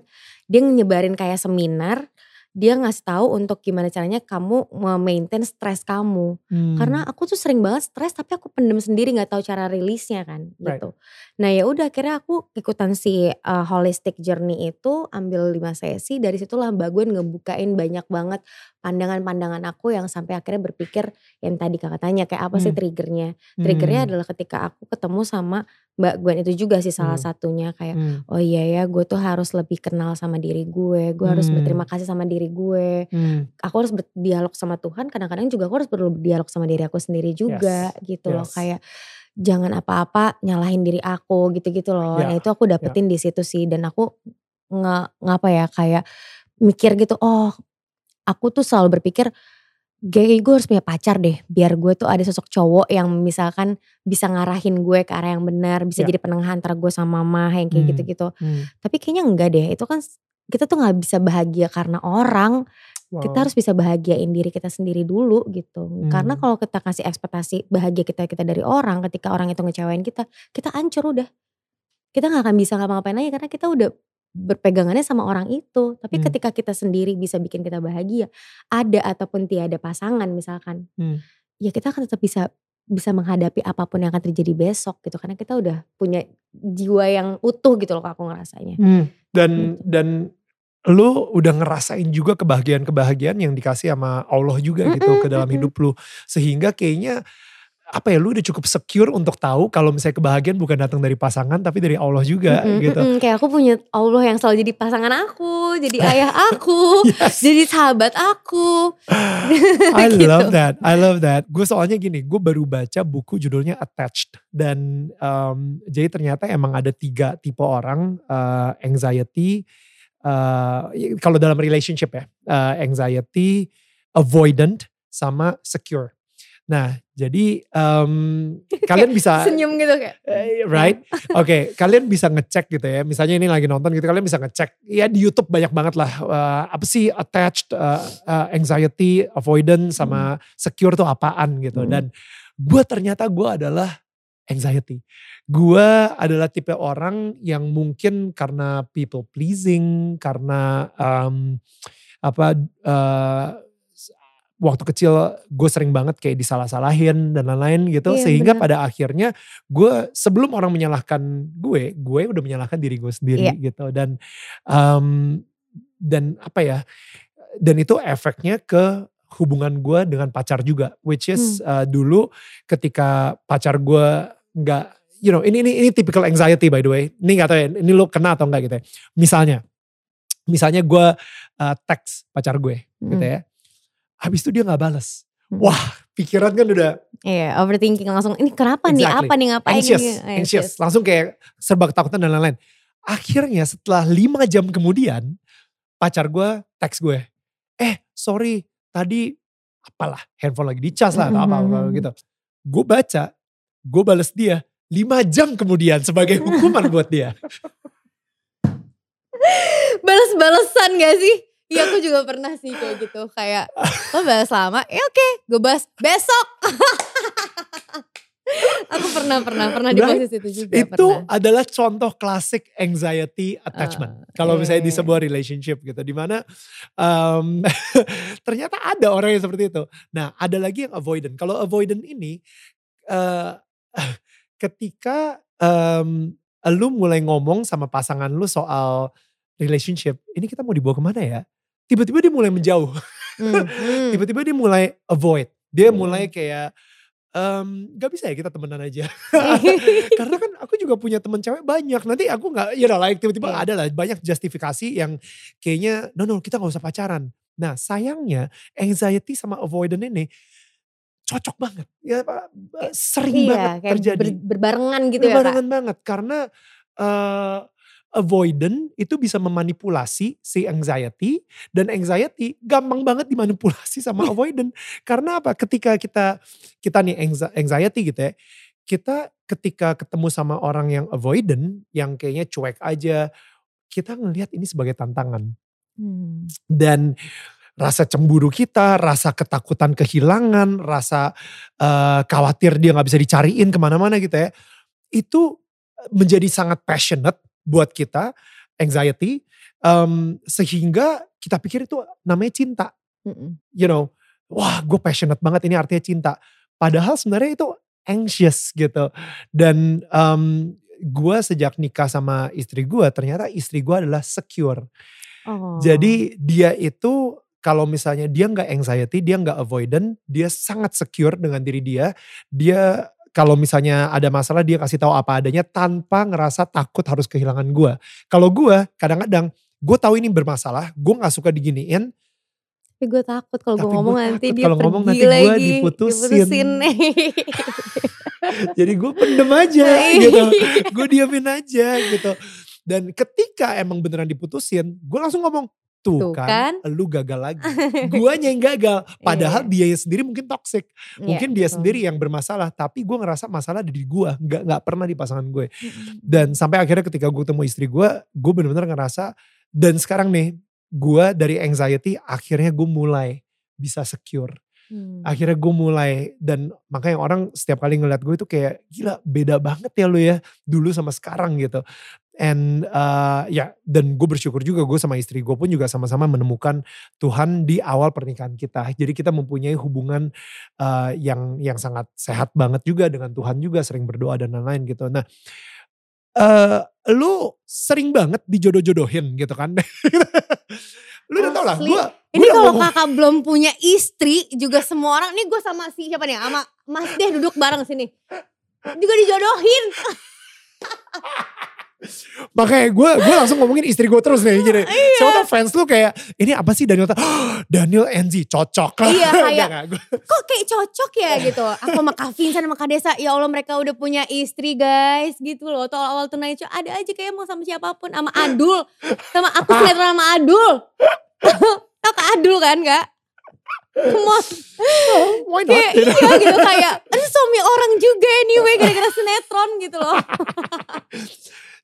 [SPEAKER 2] Dia nyebarin kayak seminar, dia ngasih tahu untuk gimana caranya kamu maintain stres kamu.
[SPEAKER 1] Hmm.
[SPEAKER 2] Karena aku tuh sering banget stres tapi aku pendem sendiri nggak tahu cara rilisnya kan
[SPEAKER 1] Right.
[SPEAKER 2] gitu. Nah ya udah akhirnya aku ikutan si uh, holistic journey itu ambil 5 sesi dari situlah Mbak Gwen ngebukain banyak banget pandangan-pandangan aku yang sampai akhirnya berpikir yang tadi kakak tanya kayak apa sih
[SPEAKER 1] Hmm.
[SPEAKER 2] triggernya. Triggernya
[SPEAKER 1] Hmm.
[SPEAKER 2] adalah ketika aku ketemu sama Mbak Gwen itu juga sih salah
[SPEAKER 1] Hmm.
[SPEAKER 2] satunya kayak
[SPEAKER 1] Hmm.
[SPEAKER 2] oh iya ya gue tuh harus lebih kenal sama diri gue, gue harus
[SPEAKER 1] Hmm.
[SPEAKER 2] berterima kasih sama diri gue,
[SPEAKER 1] Hmm.
[SPEAKER 2] aku harus berdialog sama Tuhan, kadang-kadang juga aku harus berdialog sama diri aku sendiri juga gitu loh
[SPEAKER 1] yes.
[SPEAKER 2] kayak jangan apa-apa nyalahin diri aku gitu-gitu loh.
[SPEAKER 1] Ya,
[SPEAKER 2] Nah itu aku dapetin di situ sih dan aku nge ngapa ya kayak mikir gitu oh aku tuh selalu berpikir kayak gue harus punya pacar deh biar gue tuh ada sosok cowok yang misalkan bisa ngarahin gue ke arah yang benar bisa
[SPEAKER 1] Ya.
[SPEAKER 2] jadi penengah antara gue sama mama yang kayak
[SPEAKER 1] Hmm.
[SPEAKER 2] gitu-gitu
[SPEAKER 1] Hmm.
[SPEAKER 2] tapi kayaknya enggak deh itu kan kita tuh nggak bisa bahagia karena orang
[SPEAKER 1] Wow.
[SPEAKER 2] kita harus bisa bahagiain diri kita sendiri dulu gitu karena
[SPEAKER 1] Hmm.
[SPEAKER 2] kalau kita kasih ekspektasi bahagia kita kita dari orang ketika orang itu ngecewain kita kita hancur udah kita nggak akan bisa ngapa-ngapain lagi karena kita udah berpegangannya sama orang itu. Tapi
[SPEAKER 1] Hmm.
[SPEAKER 2] ketika kita sendiri bisa bikin kita bahagia, ada ataupun tiada pasangan misalkan,
[SPEAKER 1] Hmm.
[SPEAKER 2] ya kita akan tetap bisa bisa menghadapi apa pun yang akan terjadi besok gitu. Karena kita udah punya jiwa yang utuh gitu loh aku ngerasanya.
[SPEAKER 1] Hmm. Dan
[SPEAKER 2] Gitu.
[SPEAKER 1] dan lu udah ngerasain juga kebahagiaan-kebahagiaan yang dikasih sama Allah juga gitu ke dalam hidup lu. Sehingga kayaknya apa ya lu udah cukup secure untuk tahu kalau misalnya kebahagiaan bukan datang dari pasangan tapi dari Allah juga
[SPEAKER 2] Mm-mm,
[SPEAKER 1] gitu.
[SPEAKER 2] mm-mm. Kayak aku punya Allah yang selalu jadi pasangan aku, jadi ayah aku,
[SPEAKER 1] Yes.
[SPEAKER 2] jadi sahabat aku.
[SPEAKER 1] I
[SPEAKER 2] Gitu.
[SPEAKER 1] love that, I love that. Gue soalnya gini, gue baru baca buku judulnya Attached dan um, jadi ternyata emang ada tiga tipe orang uh, anxiety. uh, kalau dalam relationship ya, uh, anxiety, avoidant, sama secure. Nah, jadi um, kalian bisa
[SPEAKER 2] Senyum gitu kayak.
[SPEAKER 1] Eh, right? Oke, kalian bisa ngecek gitu ya. Misalnya ini lagi nonton gitu, kalian bisa ngecek. Ya di YouTube banyak banget lah. eh, apa sih attached, eh, eh, anxiety, avoidance, sama secure tuh apaan gitu.
[SPEAKER 2] Hmm.
[SPEAKER 1] Dan gue ternyata gue adalah anxiety. Gue adalah tipe orang yang mungkin karena people pleasing, karena um, apa eh, waktu kecil gue sering banget kayak disalah-salahin dan lain-lain gitu.
[SPEAKER 2] Iya,
[SPEAKER 1] sehingga
[SPEAKER 2] benar.
[SPEAKER 1] pada akhirnya gue sebelum orang menyalahkan gue gue udah menyalahkan diri gue sendiri
[SPEAKER 2] Iya.
[SPEAKER 1] gitu. Dan um, dan apa ya dan itu efeknya ke hubungan gue dengan pacar juga. Which is uh, dulu ketika pacar gue nggak you know ini ini ini typical anxiety by the way. Ini nggak tahu ya ini lo kena atau enggak gitu ya. Misalnya misalnya gue uh, teks pacar gue gitu
[SPEAKER 2] Mm.
[SPEAKER 1] ya habis itu dia nggak balas
[SPEAKER 2] Mm.
[SPEAKER 1] wah pikiran kan udah
[SPEAKER 2] Iya, overthinking langsung. Ini kenapa nih?
[SPEAKER 1] Exactly.
[SPEAKER 2] Apa nih ngapain
[SPEAKER 1] anxious,
[SPEAKER 2] ini?
[SPEAKER 1] anxious, langsung kayak serba ketakutan dan lain-lain. Akhirnya setelah lima jam kemudian, pacar gue teks gue, eh sorry tadi apalah handphone lagi dicas lah atau apa, apa
[SPEAKER 2] Mhm.
[SPEAKER 1] gitu. Gue baca, gue bales dia lima jam kemudian sebagai hukuman buat dia.
[SPEAKER 2] Balas-balesan gak sih? Iya aku juga pernah sih kayak gitu. Kayak lo balas lama, ya oke gue bahas besok. aku pernah, pernah, pernah di
[SPEAKER 1] Right?
[SPEAKER 2] posisi itu juga.
[SPEAKER 1] Itu
[SPEAKER 2] pernah.
[SPEAKER 1] adalah contoh klasik anxiety attachment.
[SPEAKER 2] Ah,
[SPEAKER 1] Kalau
[SPEAKER 2] iya,
[SPEAKER 1] misalnya di
[SPEAKER 2] iya.
[SPEAKER 1] sebuah relationship gitu, di mana um, ternyata ada orang yang seperti itu. Nah, ada lagi yang avoidant. Kalau avoidant ini, eh, ketika um, lu mulai ngomong sama pasangan lu soal relationship, ini kita mau dibawa ke mana ya? Tiba-tiba dia mulai menjauh.
[SPEAKER 2] Hmm, hmm.
[SPEAKER 1] Tiba-tiba dia mulai avoid. Dia
[SPEAKER 2] Hmm.
[SPEAKER 1] mulai kayak, em, gak bisa ya kita temenan aja. Karena kan aku juga punya temen cewek banyak. Nanti aku gak, ya udah like tiba-tiba
[SPEAKER 2] Iya.
[SPEAKER 1] ada lah banyak justifikasi yang kayaknya no no kita gak usah pacaran. Nah sayangnya anxiety sama avoidant ini cocok banget. Ya sering
[SPEAKER 2] iya,
[SPEAKER 1] banget terjadi.
[SPEAKER 2] ber- berbarengan gitu ya.
[SPEAKER 1] Berbarengan banget karena eh, avoidant itu bisa memanipulasi si anxiety dan anxiety gampang banget dimanipulasi sama avoidant. Karena apa? Ketika kita kita nih anxi- anxiety gitu ya kita ketika ketemu sama orang yang avoidant yang kayaknya cuek aja kita ngelihat ini sebagai tantangan.
[SPEAKER 2] Hmm.
[SPEAKER 1] dan rasa cemburu kita, rasa ketakutan kehilangan, rasa eh, khawatir dia nggak bisa dicariin ke mana-mana gitu ya, itu menjadi sangat passionate buat kita, anxiety, em, sehingga kita pikir itu namanya cinta,
[SPEAKER 2] Mm-mm.
[SPEAKER 1] you know, wah gue passionate banget ini artinya cinta, padahal sebenarnya itu anxious gitu, dan em, gue sejak nikah sama istri gue, ternyata istri gue adalah secure.
[SPEAKER 2] Oh.
[SPEAKER 1] Jadi dia itu kalau misalnya dia nggak anxiety, dia nggak avoidant, dia sangat secure dengan diri dia. Dia kalau misalnya ada masalah dia kasih tahu apa adanya tanpa ngerasa takut harus kehilangan gue. Kalau gue kadang-kadang gue tahu ini bermasalah, gue nggak suka diginiin.
[SPEAKER 2] Tapi gue takut kalau gue ngomong nanti dia
[SPEAKER 1] kalau ngomong nanti
[SPEAKER 2] lagi.
[SPEAKER 1] gue diputusin.
[SPEAKER 2] Diputusin.
[SPEAKER 1] Jadi gue pendem aja gitu, gue diamin aja gitu. Dan ketika emang beneran diputusin, gue langsung ngomong tuh,
[SPEAKER 2] Tuh
[SPEAKER 1] kan,
[SPEAKER 2] kan.
[SPEAKER 1] lu gagal lagi. Guanya yang gagal. Padahal dia sendiri mungkin toxic. Mungkin dia
[SPEAKER 2] Iya, betul.
[SPEAKER 1] sendiri yang bermasalah, tapi gue ngerasa masalah ada di gue, nggak nggak pernah di pasangan gue. Dan sampai akhirnya ketika gue ketemu istri gue, gue bener-bener ngerasa. Dan sekarang nih, gue dari anxiety akhirnya gue mulai bisa secure.
[SPEAKER 2] Hmm.
[SPEAKER 1] Akhirnya gue mulai dan makanya orang setiap kali ngeliat gue itu kayak gila beda banget ya lu ya dulu sama sekarang gitu. And uh, ya dan gue bersyukur juga gue sama istri gue pun juga sama-sama menemukan Tuhan di awal pernikahan kita. Jadi kita mempunyai hubungan uh, yang yang sangat sehat banget juga dengan Tuhan juga sering berdoa dan lain-lain gitu. Nah, uh, lu sering banget dijodoh-jodohin gitu kan? lu udah tau lah, gue
[SPEAKER 2] ini kalau kakak belum punya istri juga semua orang, ini gue sama si siapa nih, sama Mas deh duduk bareng sini. Juga dijodohin.
[SPEAKER 1] Makanya gue gue langsung ngomongin istri gue terus nih gini. Iya. Siapa tau fans lu kayak ini apa sih Daniel? Oh, Daniel Enzi cocok.
[SPEAKER 2] Iya kayak kok kayak cocok ya gitu. Aku sama Kak Vincent sama Kak Desa ya Allah mereka udah punya istri guys gitu loh. Tuh awal tunai ada aja kayak mau sama siapa pun sama Adul. Sama aku selera sama Adul. Tau Kak Adul kan kak? Come on.
[SPEAKER 1] Oh?
[SPEAKER 2] Kayak, iya gitu kayak, suami orang juga anyway gara-gara sinetron gitu loh.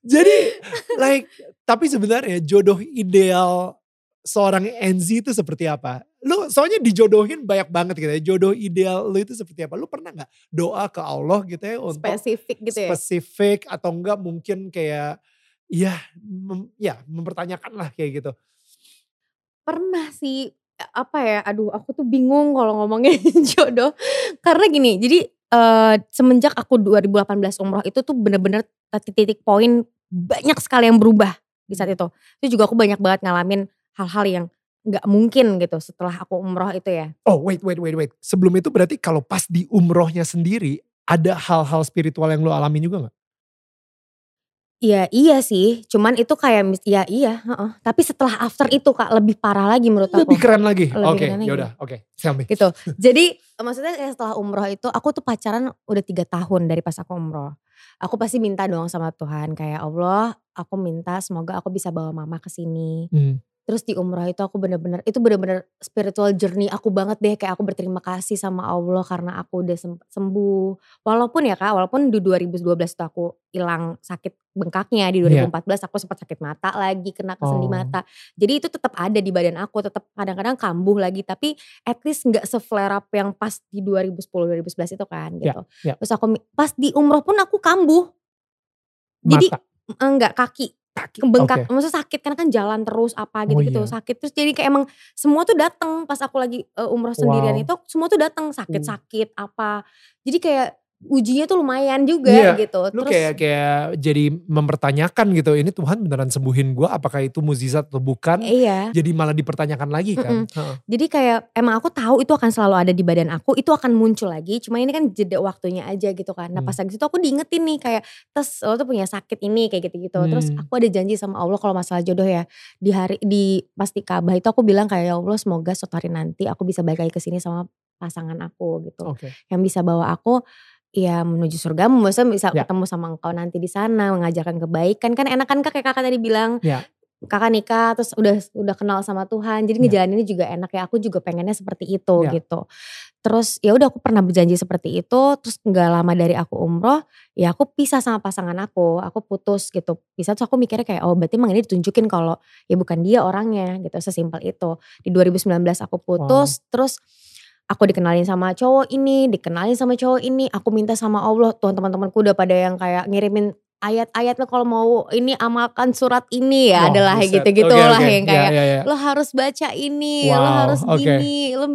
[SPEAKER 1] Jadi like tapi sebenarnya jodoh ideal seorang Enzi itu seperti apa? Lu soalnya dijodohin banyak banget gitu ya. Jodoh ideal lu itu seperti apa? Lu pernah gak doa ke Allah gitu ya untuk
[SPEAKER 2] spesifik gitu
[SPEAKER 1] ya? Spesifik atau enggak mungkin kayak ya mem, ya mempertanyakan lah kayak gitu.
[SPEAKER 2] Pernah sih apa ya aduh aku tuh bingung kalau ngomongin jodoh karena gini jadi uh, semenjak aku 2018 umroh itu tuh bener-bener titik-titik poin banyak sekali yang berubah di saat itu. Itu juga aku banyak banget ngalamin hal-hal yang nggak mungkin gitu setelah aku umroh itu ya.
[SPEAKER 1] Oh wait wait wait wait. Sebelum itu berarti kalau pas di umrohnya sendiri ada hal-hal spiritual yang lo alamin juga nggak?
[SPEAKER 2] Iya iya sih, cuman itu kayak ya iya, uh, tapi setelah after itu Kak lebih parah lagi menurut
[SPEAKER 1] aku. Lebih keren lagi. Oke, okay, yaudah, oke, okay,
[SPEAKER 2] Gitu. Jadi maksudnya setelah umroh itu aku tuh pacaran udah tiga tahun dari pas aku umroh aku pasti minta dong sama Tuhan kayak Allah aku minta semoga aku bisa bawa mama ke sini. Hmm. Terus di umroh itu aku bener-bener, itu bener-bener spiritual journey aku banget deh. Kayak aku berterima kasih sama Allah karena aku udah sembuh. Walaupun ya kak, walaupun di 2012 itu aku hilang sakit bengkaknya. Di 2014 yeah. aku sempat sakit mata lagi, kena kesendi oh. mata. Jadi itu tetap ada di badan aku, tetap kadang-kadang kambuh lagi. Tapi at least gak se-flare up yang pas di 2010-2011 itu kan gitu. Yeah, yeah. Terus aku, pas di umroh pun aku kambuh. Mata. Jadi enggak kaki sakit. Bengkak, okay. maksudnya sakit karena kan jalan terus apa gitu-gitu oh, iya. sakit terus jadi kayak emang semua tuh datang pas aku lagi uh, umroh sendirian wow. itu semua tuh datang sakit-sakit apa jadi kayak ujinya tuh lumayan juga iya, gitu.
[SPEAKER 1] Lu Terus, kayak kayak jadi mempertanyakan gitu, ini Tuhan beneran sembuhin gue, apakah itu mukjizat atau bukan?
[SPEAKER 2] Iya.
[SPEAKER 1] Jadi malah dipertanyakan lagi kan. Mm
[SPEAKER 2] -mm. Jadi kayak emang aku tahu itu akan selalu ada di badan aku, itu akan muncul lagi. Cuma ini kan jeda waktunya aja gitu kan. Nah pas hmm. lagi itu aku diingetin nih kayak, terus lo tuh punya sakit ini kayak gitu-gitu. Hmm. Terus aku ada janji sama Allah kalau masalah jodoh ya di hari di pasti Ka'bah itu aku bilang kayak ya Allah semoga suatu hari nanti aku bisa balik lagi ke sini sama pasangan aku gitu. Okay. Yang bisa bawa aku ya menuju surga, maksudnya bisa ya. ketemu sama engkau nanti di sana, mengajarkan kebaikan kan enak kan kak kayak kakak tadi bilang. Ya. Kakak nikah terus udah udah kenal sama Tuhan. Jadi ya. ini juga enak ya. Aku juga pengennya seperti itu ya. gitu. Terus ya udah aku pernah berjanji seperti itu, terus nggak lama dari aku umroh, ya aku pisah sama pasangan aku, aku putus gitu. Pisah terus aku mikirnya kayak oh berarti emang ini ditunjukin kalau ya bukan dia orangnya gitu, sesimpel itu. Di 2019 aku putus, wow. terus aku dikenalin sama cowok ini, dikenalin sama cowok ini, aku minta sama Allah, tuh teman-temanku udah pada yang kayak ngirimin ayat-ayat lo kalau mau ini amalkan surat ini ya oh, adalah gitu-gitu okay, lah okay. yang kayak yeah, yeah, yeah. lo harus baca ini, wow, lo harus okay. gini, lo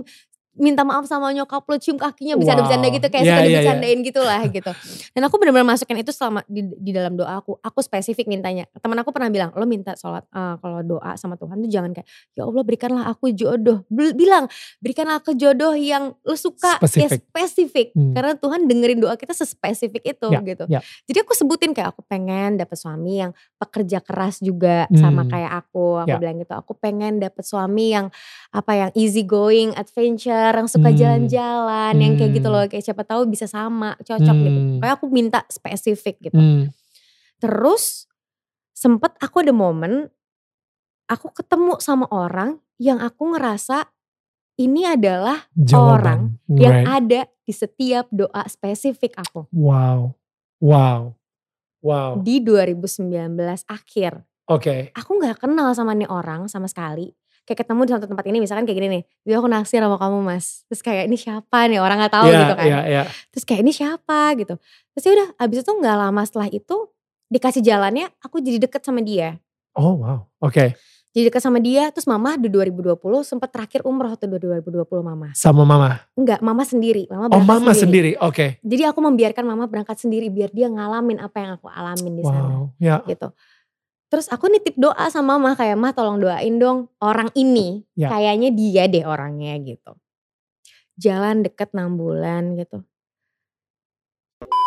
[SPEAKER 2] minta maaf sama nyokap lo cium kakinya bisa wow. bercanda gitu kayak yeah, suka yeah, dibercandain yeah. gitu lah gitu. Dan aku benar-benar masukin itu selama di, di dalam doa aku. Aku spesifik mintanya. Teman aku pernah bilang, lo minta sholat uh, kalau doa sama Tuhan tuh jangan kayak ya Allah berikanlah aku jodoh. Bilang berikanlah aku jodoh yang lo suka spesifik. ya spesifik. Hmm. Karena Tuhan dengerin doa kita sespesifik itu yeah, gitu. Yeah. Jadi aku sebutin kayak aku pengen dapet suami yang pekerja keras juga hmm. sama kayak aku. Aku yeah. bilang gitu. Aku pengen dapet suami yang apa yang easy going, adventure yang suka hmm. jalan-jalan, hmm. yang kayak gitu loh. Kayak siapa tahu bisa sama, cocok gitu. hmm. gitu. Kayak aku minta spesifik gitu. Hmm. Terus sempet aku ada momen, aku ketemu sama orang yang aku ngerasa ini adalah Jawaban. orang right. yang ada di setiap doa spesifik aku.
[SPEAKER 1] Wow, wow, wow.
[SPEAKER 2] Di 2019 akhir.
[SPEAKER 1] Oke. Okay.
[SPEAKER 2] Aku gak kenal sama nih orang sama sekali kayak ketemu di satu tempat ini misalkan kayak gini nih, gue aku naksir sama kamu mas, terus kayak ini siapa nih orang nggak tahu yeah, gitu kan, yeah, yeah. terus kayak ini siapa gitu, terus ya udah abis itu nggak lama setelah itu dikasih jalannya aku jadi deket sama dia.
[SPEAKER 1] Oh wow, oke.
[SPEAKER 2] Jadi deket sama dia, terus mama di 2020 sempat terakhir umroh tuh 2020 mama.
[SPEAKER 1] Sama mama?
[SPEAKER 2] Enggak, mama sendiri. Mama
[SPEAKER 1] Oh mama sendiri, oke.
[SPEAKER 2] Jadi aku membiarkan mama berangkat sendiri biar dia ngalamin apa yang aku alamin di sana.
[SPEAKER 1] Wow, ya.
[SPEAKER 2] Gitu. Terus aku nitip doa sama mama kayak mah tolong doain dong orang ini.
[SPEAKER 1] Ya.
[SPEAKER 2] Kayaknya dia deh orangnya gitu. Jalan deket 6 bulan gitu.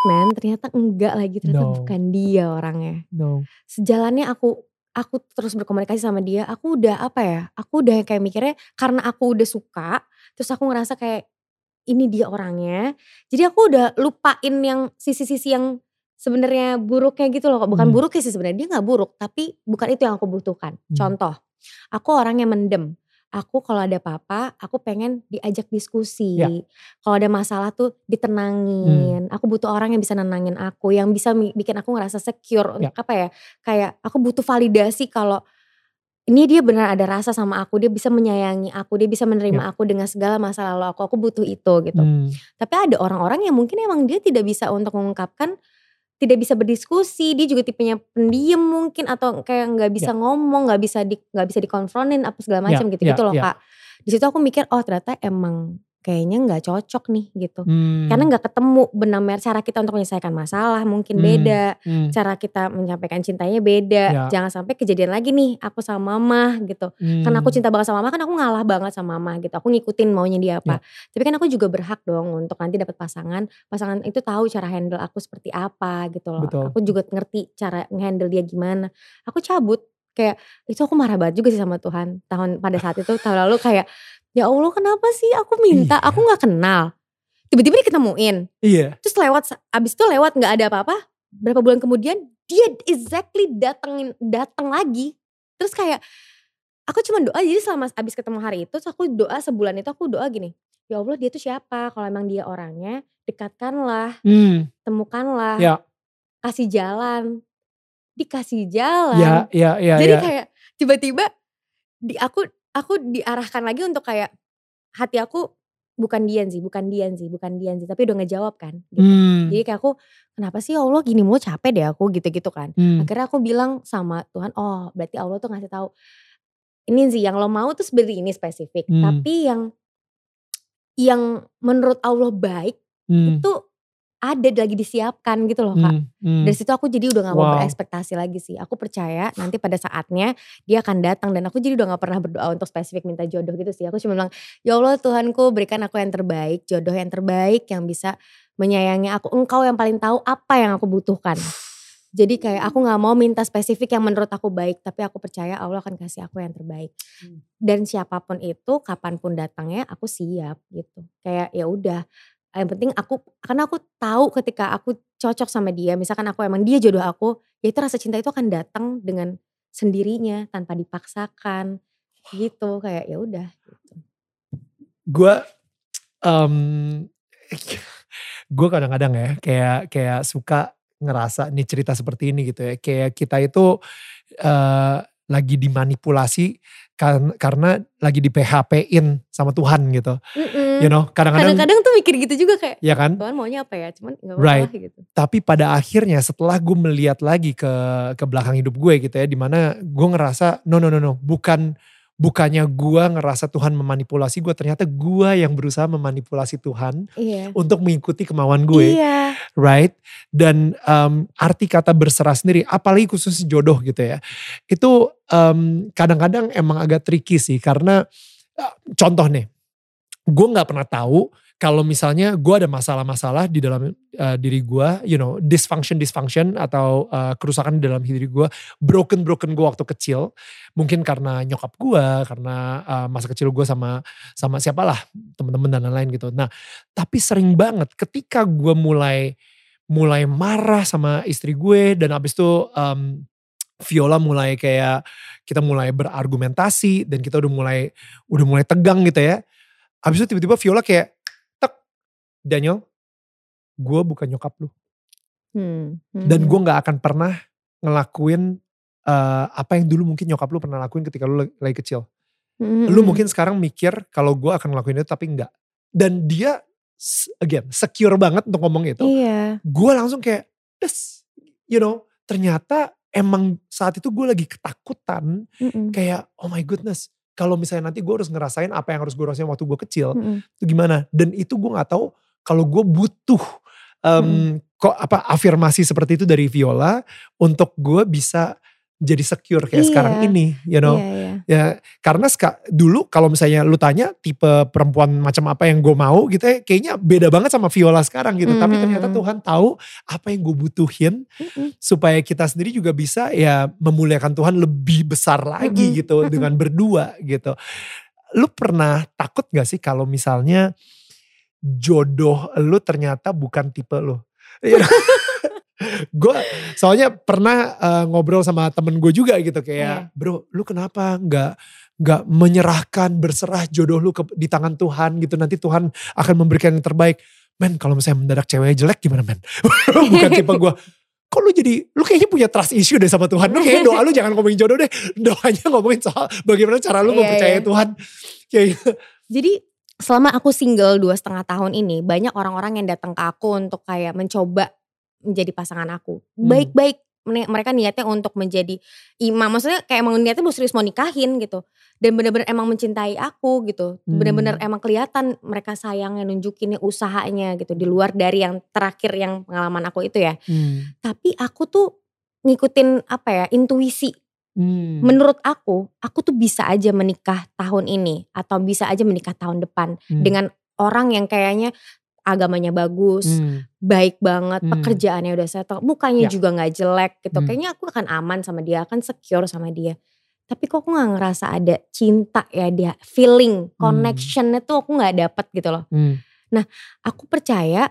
[SPEAKER 2] Men ternyata enggak lagi ternyata
[SPEAKER 1] No.
[SPEAKER 2] bukan dia orangnya.
[SPEAKER 1] No.
[SPEAKER 2] Sejalannya aku aku terus berkomunikasi sama dia, aku udah apa ya? Aku udah kayak mikirnya karena aku udah suka, terus aku ngerasa kayak ini dia orangnya. Jadi aku udah lupain yang sisi-sisi yang sebenarnya buruknya gitu loh. Bukan
[SPEAKER 1] Hmm.
[SPEAKER 2] buruk sih sebenarnya, dia nggak buruk, tapi bukan itu yang aku butuhkan.
[SPEAKER 1] Hmm.
[SPEAKER 2] Contoh, aku orang yang mendem. Aku kalau ada apa-apa, aku pengen diajak diskusi.
[SPEAKER 1] Ya.
[SPEAKER 2] Kalau ada masalah tuh ditenangin. Aku butuh orang yang bisa nenangin aku, yang bisa bikin aku ngerasa secure.
[SPEAKER 1] Ya.
[SPEAKER 2] Apa ya? Kayak aku butuh validasi kalau ini dia benar ada rasa sama aku, dia bisa menyayangi aku, dia bisa menerima aku dengan segala masa lalu aku. Aku butuh itu gitu.
[SPEAKER 1] Hmm.
[SPEAKER 2] Tapi ada orang-orang yang mungkin emang dia tidak bisa untuk mengungkapkan, tidak bisa berdiskusi, dia juga tipenya pendiam mungkin atau kayak nggak bisa ngomong, nggak bisa di nggak bisa dikonfrontin apa segala
[SPEAKER 1] Ya,
[SPEAKER 2] macam gitu-gitu
[SPEAKER 1] ya,
[SPEAKER 2] loh
[SPEAKER 1] ya.
[SPEAKER 2] kak. Di situ aku mikir oh ternyata emang kayaknya nggak cocok nih gitu.
[SPEAKER 1] Hmm.
[SPEAKER 2] Karena nggak ketemu benar cara kita untuk menyelesaikan masalah mungkin
[SPEAKER 1] Hmm.
[SPEAKER 2] beda,
[SPEAKER 1] Hmm.
[SPEAKER 2] cara kita menyampaikan cintanya beda.
[SPEAKER 1] Ya.
[SPEAKER 2] Jangan sampai kejadian lagi nih aku sama mama gitu. Karena aku
[SPEAKER 1] Hmm.
[SPEAKER 2] cinta banget sama mama kan aku ngalah banget sama mama gitu. Aku ngikutin maunya dia apa. Tapi kan aku juga berhak dong untuk nanti dapat pasangan. Pasangan itu tahu cara handle aku seperti apa gitu loh.
[SPEAKER 1] Betul.
[SPEAKER 2] Aku juga ngerti cara ngehandle dia gimana. Aku cabut kayak itu aku marah banget juga sih sama Tuhan. Tahun pada saat itu tahun lalu kayak ya Allah kenapa sih aku minta
[SPEAKER 1] Iya.
[SPEAKER 2] aku nggak kenal. Tiba-tiba diketemuin.
[SPEAKER 1] Iya.
[SPEAKER 2] Terus lewat abis itu lewat nggak ada apa-apa. Berapa bulan kemudian dia exactly datengin datang lagi. Terus kayak aku cuma doa jadi selama abis ketemu hari itu terus aku doa sebulan itu aku doa gini. Ya Allah dia tuh siapa? Kalau emang dia orangnya dekatkanlah,
[SPEAKER 1] Hmm.
[SPEAKER 2] temukanlah,
[SPEAKER 1] Ya.
[SPEAKER 2] kasih jalan. Dikasih jalan.
[SPEAKER 1] Ya, ya, ya,
[SPEAKER 2] Jadi
[SPEAKER 1] ya.
[SPEAKER 2] kayak tiba-tiba di aku aku diarahkan lagi untuk kayak hati aku bukan Dian sih, bukan Dian sih, bukan Dian sih, tapi udah ngejawab kan. Gitu.
[SPEAKER 1] Hmm.
[SPEAKER 2] Jadi kayak aku kenapa sih ya Allah gini mulu capek deh aku gitu-gitu kan.
[SPEAKER 1] Hmm.
[SPEAKER 2] Akhirnya aku bilang sama Tuhan, oh berarti Allah tuh ngasih tahu ini sih yang lo mau tuh seperti ini spesifik,
[SPEAKER 1] Hmm.
[SPEAKER 2] tapi yang yang menurut Allah baik
[SPEAKER 1] Hmm.
[SPEAKER 2] itu ada lagi disiapkan gitu loh kak.
[SPEAKER 1] Hmm. Hmm.
[SPEAKER 2] Dari situ aku jadi udah gak mau
[SPEAKER 1] Wow.
[SPEAKER 2] berekspektasi lagi sih. Aku percaya nanti pada saatnya dia akan datang dan aku jadi udah gak pernah berdoa untuk spesifik minta jodoh gitu sih. Aku cuma bilang, ya Allah Tuhanku berikan aku yang terbaik, jodoh yang terbaik yang bisa menyayangi aku. Engkau yang paling tahu apa yang aku butuhkan. Jadi kayak aku gak mau minta spesifik yang menurut aku baik, tapi aku percaya Allah akan kasih aku yang terbaik.
[SPEAKER 1] Hmm.
[SPEAKER 2] Dan siapa pun itu, kapan pun datangnya, aku siap gitu. Kayak ya udah, yang penting aku karena aku tahu ketika aku cocok sama dia misalkan aku emang dia jodoh aku ya itu rasa cinta itu akan datang dengan sendirinya tanpa dipaksakan gitu kayak ya udah gitu.
[SPEAKER 1] gue um, gue kadang-kadang ya kayak kayak suka ngerasa nih cerita seperti ini gitu ya kayak kita itu eh, lagi dimanipulasi karena karena lagi di PHP-in sama Tuhan gitu.
[SPEAKER 2] Mm-mm.
[SPEAKER 1] you know kadang-kadang
[SPEAKER 2] kadang-kadang tuh mikir gitu juga kayak
[SPEAKER 1] ya kan?
[SPEAKER 2] Tuhan maunya apa ya? Cuman nggak apa-apa
[SPEAKER 1] Right.
[SPEAKER 2] gitu.
[SPEAKER 1] Tapi pada akhirnya setelah gue melihat lagi ke ke belakang hidup gue gitu ya di mana gue ngerasa no no no no bukan bukannya gue ngerasa Tuhan memanipulasi gue ternyata gue yang berusaha memanipulasi Tuhan
[SPEAKER 2] iya.
[SPEAKER 1] untuk mengikuti kemauan gue.
[SPEAKER 2] Iya.
[SPEAKER 1] Right? Dan um, arti kata berserah sendiri apalagi khusus jodoh gitu ya itu um, kadang-kadang emang agak tricky sih karena uh, contoh nih gue nggak pernah tahu kalau misalnya gue ada masalah-masalah di dalam uh, diri gue, you know, dysfunction dysfunction atau uh, kerusakan di dalam diri gue, broken broken gue waktu kecil, mungkin karena nyokap gue, karena uh, masa kecil gue sama sama siapalah teman-teman dan lain-lain gitu. Nah, tapi sering banget ketika gue mulai mulai marah sama istri gue dan abis itu um, Viola mulai kayak kita mulai berargumentasi dan kita udah mulai udah mulai tegang gitu ya. Abis itu tiba-tiba Viola kayak tek Daniel, gue bukan nyokap lu
[SPEAKER 2] Hmm, hmm,
[SPEAKER 1] dan gue nggak akan pernah ngelakuin eh, apa yang dulu mungkin nyokap lu pernah lakuin ketika lu lagi, lagi kecil.
[SPEAKER 2] Hmm,
[SPEAKER 1] Lu mungkin sekarang mikir kalau gue akan ngelakuin itu tapi enggak. Dan dia again secure banget untuk ngomong itu.
[SPEAKER 2] iya
[SPEAKER 1] Gue langsung kayak, des, you know. ternyata emang saat itu gue lagi ketakutan
[SPEAKER 2] Mm-mm.
[SPEAKER 1] kayak oh my goodness kalau misalnya nanti gue harus ngerasain apa yang harus gue rasain waktu gue kecil
[SPEAKER 2] Mm-mm.
[SPEAKER 1] itu gimana dan itu gue nggak tahu kalau gue butuh em, kok apa afirmasi seperti itu dari Viola untuk gue bisa jadi secure kayak
[SPEAKER 2] Iya.
[SPEAKER 1] sekarang ini you know
[SPEAKER 2] Iya, iya.
[SPEAKER 1] ya karena ska- dulu kalau misalnya lu tanya tipe perempuan macam apa yang gue mau gitu ya kayaknya beda banget sama Viola sekarang gitu tapi
[SPEAKER 2] Mhm.
[SPEAKER 1] ternyata Tuhan tahu apa yang gue butuhin
[SPEAKER 2] Mm-mm.
[SPEAKER 1] supaya kita sendiri juga bisa ya memuliakan Tuhan lebih besar lagi
[SPEAKER 2] Mhm.
[SPEAKER 1] gitu dengan berdua gitu. Lu pernah takut gak sih kalau misalnya jodoh lu ternyata bukan tipe lu? gue soalnya pernah eh, ngobrol sama temen gue juga gitu kayak
[SPEAKER 2] Iya.
[SPEAKER 1] bro lu kenapa nggak nggak menyerahkan berserah jodoh lu ke, di tangan Tuhan gitu nanti Tuhan akan memberikan yang terbaik men kalau misalnya mendadak cewek jelek gimana men bukan tipe gue kok lu jadi lu kayaknya punya trust issue deh sama Tuhan lu kayaknya doa lu jangan ngomongin jodoh deh doanya ngomongin soal bagaimana cara lu
[SPEAKER 2] Iya,
[SPEAKER 1] mempercayai
[SPEAKER 2] iya.
[SPEAKER 1] Tuhan kayak gitu.
[SPEAKER 2] Jadi selama aku single dua setengah tahun ini banyak orang-orang yang datang ke aku untuk kayak mencoba menjadi pasangan aku.
[SPEAKER 1] Hmm.
[SPEAKER 2] Baik-baik Mene- mereka niatnya untuk menjadi imam. Maksudnya kayak emang niatnya mau serius mau nikahin gitu. Dan bener-bener emang mencintai aku gitu.
[SPEAKER 1] Hmm.
[SPEAKER 2] Bener-bener emang kelihatan mereka sayangnya nunjukinnya usahanya gitu. Di luar dari yang terakhir yang pengalaman aku itu ya.
[SPEAKER 1] Hmm.
[SPEAKER 2] Tapi aku tuh ngikutin apa ya intuisi
[SPEAKER 1] Hmm.
[SPEAKER 2] menurut aku, aku tuh bisa aja menikah tahun ini atau bisa aja menikah tahun depan
[SPEAKER 1] Hmm.
[SPEAKER 2] dengan orang yang kayaknya agamanya bagus,
[SPEAKER 1] Hmm.
[SPEAKER 2] baik banget,
[SPEAKER 1] Hmm.
[SPEAKER 2] pekerjaannya udah settle, mukanya
[SPEAKER 1] Ya.
[SPEAKER 2] juga nggak jelek gitu.
[SPEAKER 1] Hmm.
[SPEAKER 2] Kayaknya aku akan aman sama dia, akan secure sama dia. Tapi kok aku nggak ngerasa ada cinta ya dia, feeling, connectionnya tuh aku nggak dapet gitu loh.
[SPEAKER 1] Hmm.
[SPEAKER 2] Aku percaya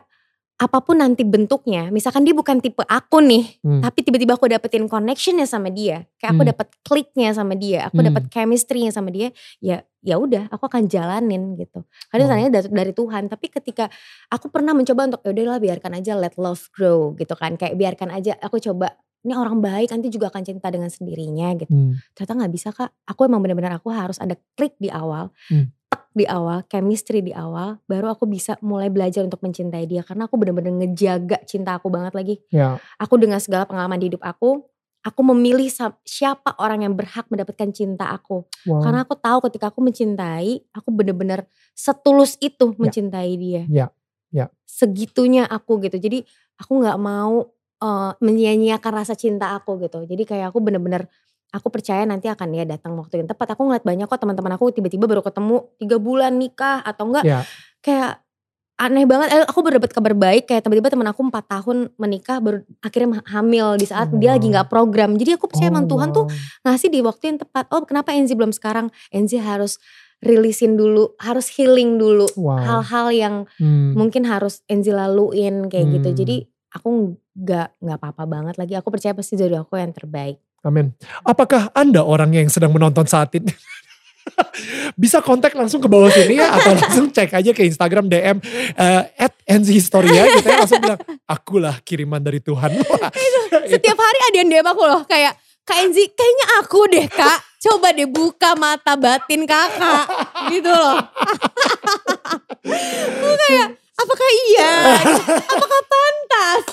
[SPEAKER 2] apa pun nanti bentuknya, misalkan dia bukan tipe aku nih,
[SPEAKER 1] Hmm.
[SPEAKER 2] tapi tiba-tiba aku dapetin connectionnya sama dia, kayak aku
[SPEAKER 1] Hmm.
[SPEAKER 2] dapet kliknya sama dia, aku
[SPEAKER 1] Hmm.
[SPEAKER 2] dapet chemistry-nya sama dia, ya ya udah, aku akan jalanin gitu. Karena
[SPEAKER 1] Wow.
[SPEAKER 2] dari, dari Tuhan, tapi ketika aku pernah mencoba untuk ya udahlah biarkan aja let love grow gitu kan, kayak biarkan aja aku coba ini orang baik nanti juga akan cinta dengan sendirinya gitu.
[SPEAKER 1] Hmm.
[SPEAKER 2] Ternyata nggak bisa kak, aku emang benar-benar aku harus ada klik di awal,
[SPEAKER 1] Hmm.
[SPEAKER 2] Di awal, chemistry di awal, baru aku bisa mulai belajar untuk mencintai dia karena aku benar-benar ngejaga cinta aku banget lagi
[SPEAKER 1] Ya.
[SPEAKER 2] aku dengan segala pengalaman di hidup aku, aku memilih siapa orang yang berhak mendapatkan cinta aku.
[SPEAKER 1] Wow.
[SPEAKER 2] Karena aku tahu ketika aku mencintai, aku benar-benar setulus itu
[SPEAKER 1] Ya.
[SPEAKER 2] mencintai dia.
[SPEAKER 1] Ya, ya.
[SPEAKER 2] Segitunya aku gitu. Jadi aku nggak mau eh, menyia-nyiakan rasa cinta aku gitu. Jadi kayak aku benar-benar aku percaya nanti akan ya datang waktu yang tepat. Aku ngeliat banyak kok teman-teman aku tiba-tiba baru ketemu tiga bulan nikah atau enggak
[SPEAKER 1] Ya.
[SPEAKER 2] kayak aneh banget. Eh, aku baru dapat kabar baik kayak tiba-tiba teman aku empat tahun menikah baru akhirnya hamil di saat
[SPEAKER 1] Oh,
[SPEAKER 2] dia lagi
[SPEAKER 1] wow.
[SPEAKER 2] nggak program. Jadi aku percaya
[SPEAKER 1] Oh,
[SPEAKER 2] emang Tuhan tuh
[SPEAKER 1] wow.
[SPEAKER 2] ngasih di waktu yang tepat. Oh kenapa Enzi belum sekarang? Enzi harus rilisin dulu, harus healing dulu.
[SPEAKER 1] Wow.
[SPEAKER 2] Hal-hal yang
[SPEAKER 1] Hmm.
[SPEAKER 2] mungkin harus Enzi laluin kayak gitu.
[SPEAKER 1] Hmm.
[SPEAKER 2] Jadi aku nggak nggak apa-apa banget lagi. Aku percaya pasti jodoh aku yang terbaik.
[SPEAKER 1] Amin. Apakah Anda orang yang sedang menonton saat ini? Bisa kontak langsung ke bawah sini ya atau langsung cek aja ke Instagram DM eh, at Historia gitu ya langsung bilang akulah kiriman dari Tuhan.
[SPEAKER 2] Setiap hari ada yang DM aku loh kayak Kak Enzi kayaknya aku deh kak Coba deh buka mata batin kakak Gitu loh Aku kayak apakah iya Apakah pantas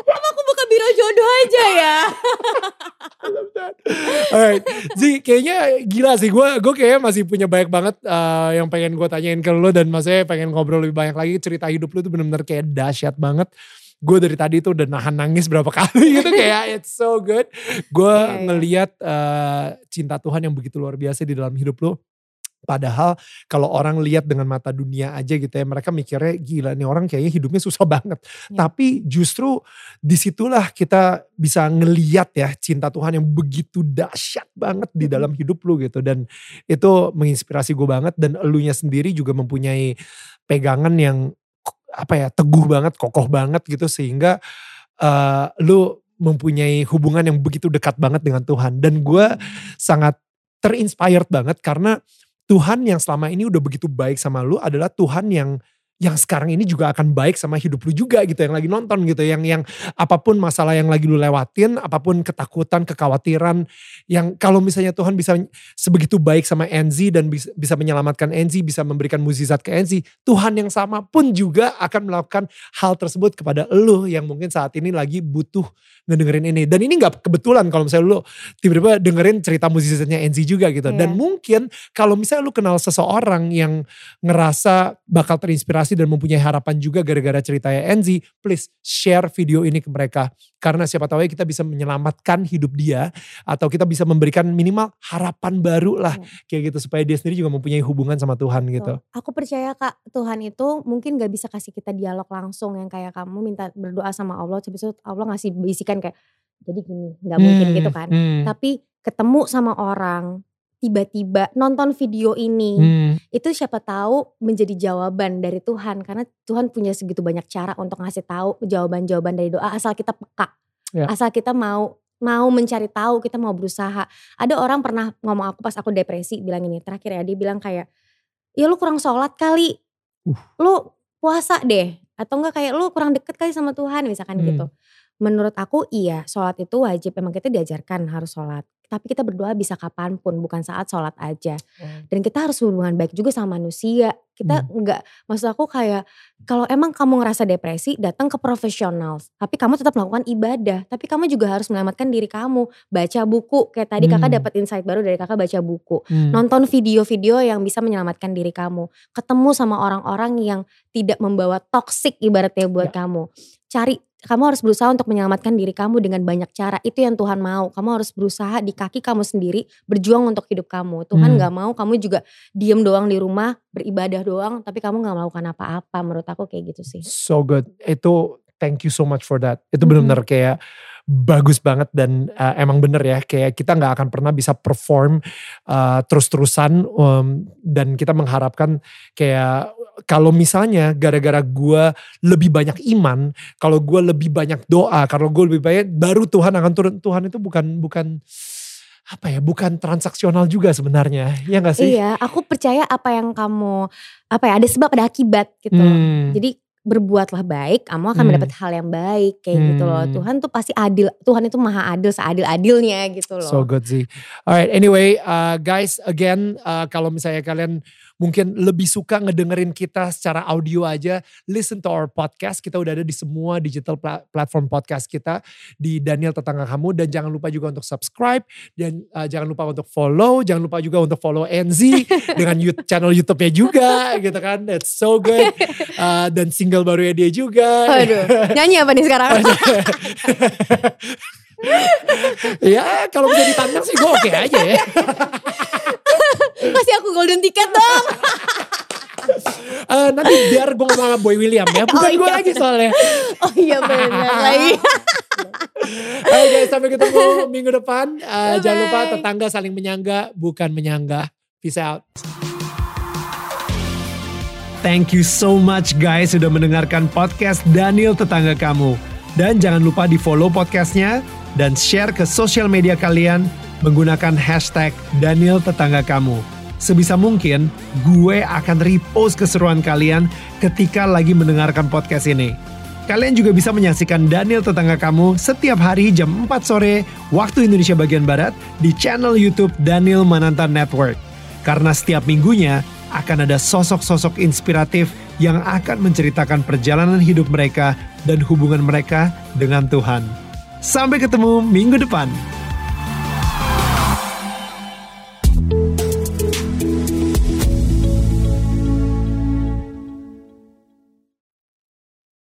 [SPEAKER 2] Apa aku buka biro jodoh aja ya
[SPEAKER 1] Alright, Zi kayaknya gila sih gue gue kayaknya masih punya banyak banget eh, yang pengen gue tanyain ke lo dan maksudnya pengen ngobrol lebih banyak lagi cerita hidup lo tuh bener-bener kayak dahsyat banget. Gue dari tadi tuh udah nahan nangis berapa kali gitu kayak it's so good. Gue
[SPEAKER 2] Iya, iya.
[SPEAKER 1] ngeliat eh, cinta Tuhan yang begitu luar biasa di dalam hidup lo. Padahal kalau orang lihat dengan mata dunia aja gitu ya, mereka mikirnya gila nih orang kayaknya hidupnya susah banget.
[SPEAKER 2] Ya.
[SPEAKER 1] Tapi justru di situlah kita bisa ngeliat ya cinta Tuhan yang begitu dahsyat banget di dalam hidup lu gitu. Dan itu menginspirasi gue banget dan elunya sendiri juga mempunyai pegangan yang apa ya teguh banget, kokoh banget gitu sehingga eh, lu mempunyai hubungan yang begitu dekat banget dengan Tuhan. Dan gue sangat terinspired banget karena Tuhan yang selama ini udah begitu baik sama lu adalah Tuhan yang yang sekarang ini juga akan baik sama hidup lu juga gitu yang lagi nonton gitu yang yang apa pun masalah yang lagi lu lewatin apa pun ketakutan kekhawatiran yang kalau misalnya Tuhan bisa sebegitu baik sama Enzi dan bisa, bisa menyelamatkan Enzi bisa memberikan mukjizat ke Enzi Tuhan yang sama pun juga akan melakukan hal tersebut kepada lu yang mungkin saat ini lagi butuh ngedengerin ini dan ini nggak kebetulan kalau misalnya lu tiba-tiba dengerin cerita mukjizatnya Enzi juga gitu dan
[SPEAKER 2] Iya.
[SPEAKER 1] mungkin kalau misalnya lu kenal seseorang yang ngerasa bakal terinspirasi dan mempunyai harapan juga gara-gara ceritanya Enzi, please share video ini ke mereka. Karena siapa tahu ya kita bisa menyelamatkan hidup dia atau kita bisa memberikan minimal harapan baru lah
[SPEAKER 2] Iya.
[SPEAKER 1] kayak gitu supaya dia sendiri juga mempunyai hubungan sama Tuhan gitu.
[SPEAKER 2] Tuh. Aku percaya kak Tuhan itu mungkin gak bisa kasih kita dialog langsung yang kayak kamu minta berdoa sama Allah. Habis itu Allah ngasih bisikan kayak jadi gini. Gak mungkin
[SPEAKER 1] Hmm,
[SPEAKER 2] gitu kan.
[SPEAKER 1] hmm,
[SPEAKER 2] Tapi ketemu sama orang tiba-tiba nonton video ini
[SPEAKER 1] hmm.
[SPEAKER 2] itu siapa tahu menjadi jawaban dari Tuhan. Karena Tuhan punya segitu banyak cara untuk ngasih tahu jawaban-jawaban dari doa asal kita peka.
[SPEAKER 1] Ya.
[SPEAKER 2] asal kita mau mau mencari tahu kita mau berusaha. Ada orang pernah ngomong aku pas aku depresi bilang ini. Terakhir ya dia bilang kayak ya lu kurang sholat kali.
[SPEAKER 1] Uh.
[SPEAKER 2] lu puasa deh. Atau enggak kayak lu kurang deket kali sama Tuhan misalkan
[SPEAKER 1] Hmm.
[SPEAKER 2] gitu menurut aku iya sholat itu wajib. Emang kita diajarkan harus sholat tapi kita berdoa bisa kapan pun bukan saat sholat aja. Dan kita harus hubungan baik juga sama manusia. Kita
[SPEAKER 1] Hmm.
[SPEAKER 2] nggak maksud aku kayak kalau emang kamu ngerasa depresi datang ke profesional. Tapi kamu tetap melakukan ibadah. Tapi kamu juga harus menyelamatkan diri kamu. Baca buku. Kayak tadi kakak
[SPEAKER 1] Hmm.
[SPEAKER 2] dapat insight baru dari kakak baca buku.
[SPEAKER 1] Hmm.
[SPEAKER 2] nonton video-video yang bisa menyelamatkan diri kamu. Ketemu sama orang-orang yang tidak membawa toksik ibaratnya buat
[SPEAKER 1] Ya.
[SPEAKER 2] kamu. Cari kamu harus berusaha untuk menyelamatkan diri kamu dengan banyak cara itu yang Tuhan mau kamu harus berusaha di kaki kamu sendiri berjuang untuk hidup kamu Tuhan
[SPEAKER 1] Hmm.
[SPEAKER 2] nggak mau kamu juga diem doang di rumah beribadah doang tapi kamu nggak melakukan apa-apa menurut aku kayak gitu sih
[SPEAKER 1] So good. Itu thank you so much for that. Itu
[SPEAKER 2] Mhm.
[SPEAKER 1] benar-benar kayak bagus banget dan uh, emang bener ya kayak kita nggak akan pernah bisa perform uh, terus-terusan um, dan kita mengharapkan kayak kalau misalnya gara-gara gue lebih banyak iman, kalau gue lebih banyak doa, kalau gue lebih banyak baru Tuhan akan turun. Tuhan itu bukan bukan apa ya, bukan transaksional juga sebenarnya, ya nggak sih?
[SPEAKER 2] iya aku percaya apa yang kamu apa ya ada sebab ada akibat gitu.
[SPEAKER 1] Hmm.
[SPEAKER 2] jadi berbuatlah baik kamu akan
[SPEAKER 1] Hmm.
[SPEAKER 2] mendapat hal yang baik kayak gitu loh
[SPEAKER 1] Hmm.
[SPEAKER 2] Tuhan tuh pasti adil Tuhan itu maha adil seadil adilnya gitu loh
[SPEAKER 1] So good sih. Alright, anyway, uh, guys, again, uh, kalau misalnya kalian mungkin lebih suka ngedengerin kita secara audio aja, listen to our podcast. Kita udah ada di semua digital pla- platform podcast kita di Daniel Tetangga Kamu dan jangan lupa juga untuk subscribe dan uh, jangan lupa untuk follow, jangan lupa juga untuk follow Enzi dengan YouTube, channel YouTube-nya juga, gitu kan. That's so good. Uh, dan single barunya dia juga.
[SPEAKER 2] Aduh, nyanyi apa nih sekarang?
[SPEAKER 1] ya kalau bisa ditantang sih gue oke aja ya.
[SPEAKER 2] Kasih aku golden ticket dong.
[SPEAKER 1] Eh, nanti biar gue ngomong sama Boy William ya. Bukan
[SPEAKER 2] Oh,
[SPEAKER 1] gue
[SPEAKER 2] iya.
[SPEAKER 1] lagi soalnya.
[SPEAKER 2] Oh iya benar lagi.
[SPEAKER 1] Oke guys, sampai ketemu minggu depan. Eh, jangan lupa
[SPEAKER 2] Bye-bye.
[SPEAKER 1] tetangga saling menyangga, bukan menyanggah. Peace out. Thank you so much guys sudah mendengarkan podcast Daniel Tetangga Kamu. Dan jangan lupa di follow podcastnya dan share ke sosial media kalian menggunakan hashtag Daniel Tetangga Kamu. Sebisa mungkin gue akan repost keseruan kalian ketika lagi mendengarkan podcast ini. Kalian juga bisa menyaksikan Daniel Tetangga Kamu setiap hari jam 4 sore waktu Indonesia bagian Barat di channel YouTube Daniel Mananta Network. Karena setiap minggunya akan ada sosok-sosok inspiratif yang akan menceritakan perjalanan hidup mereka dan hubungan mereka dengan Tuhan. Sampai ketemu minggu depan.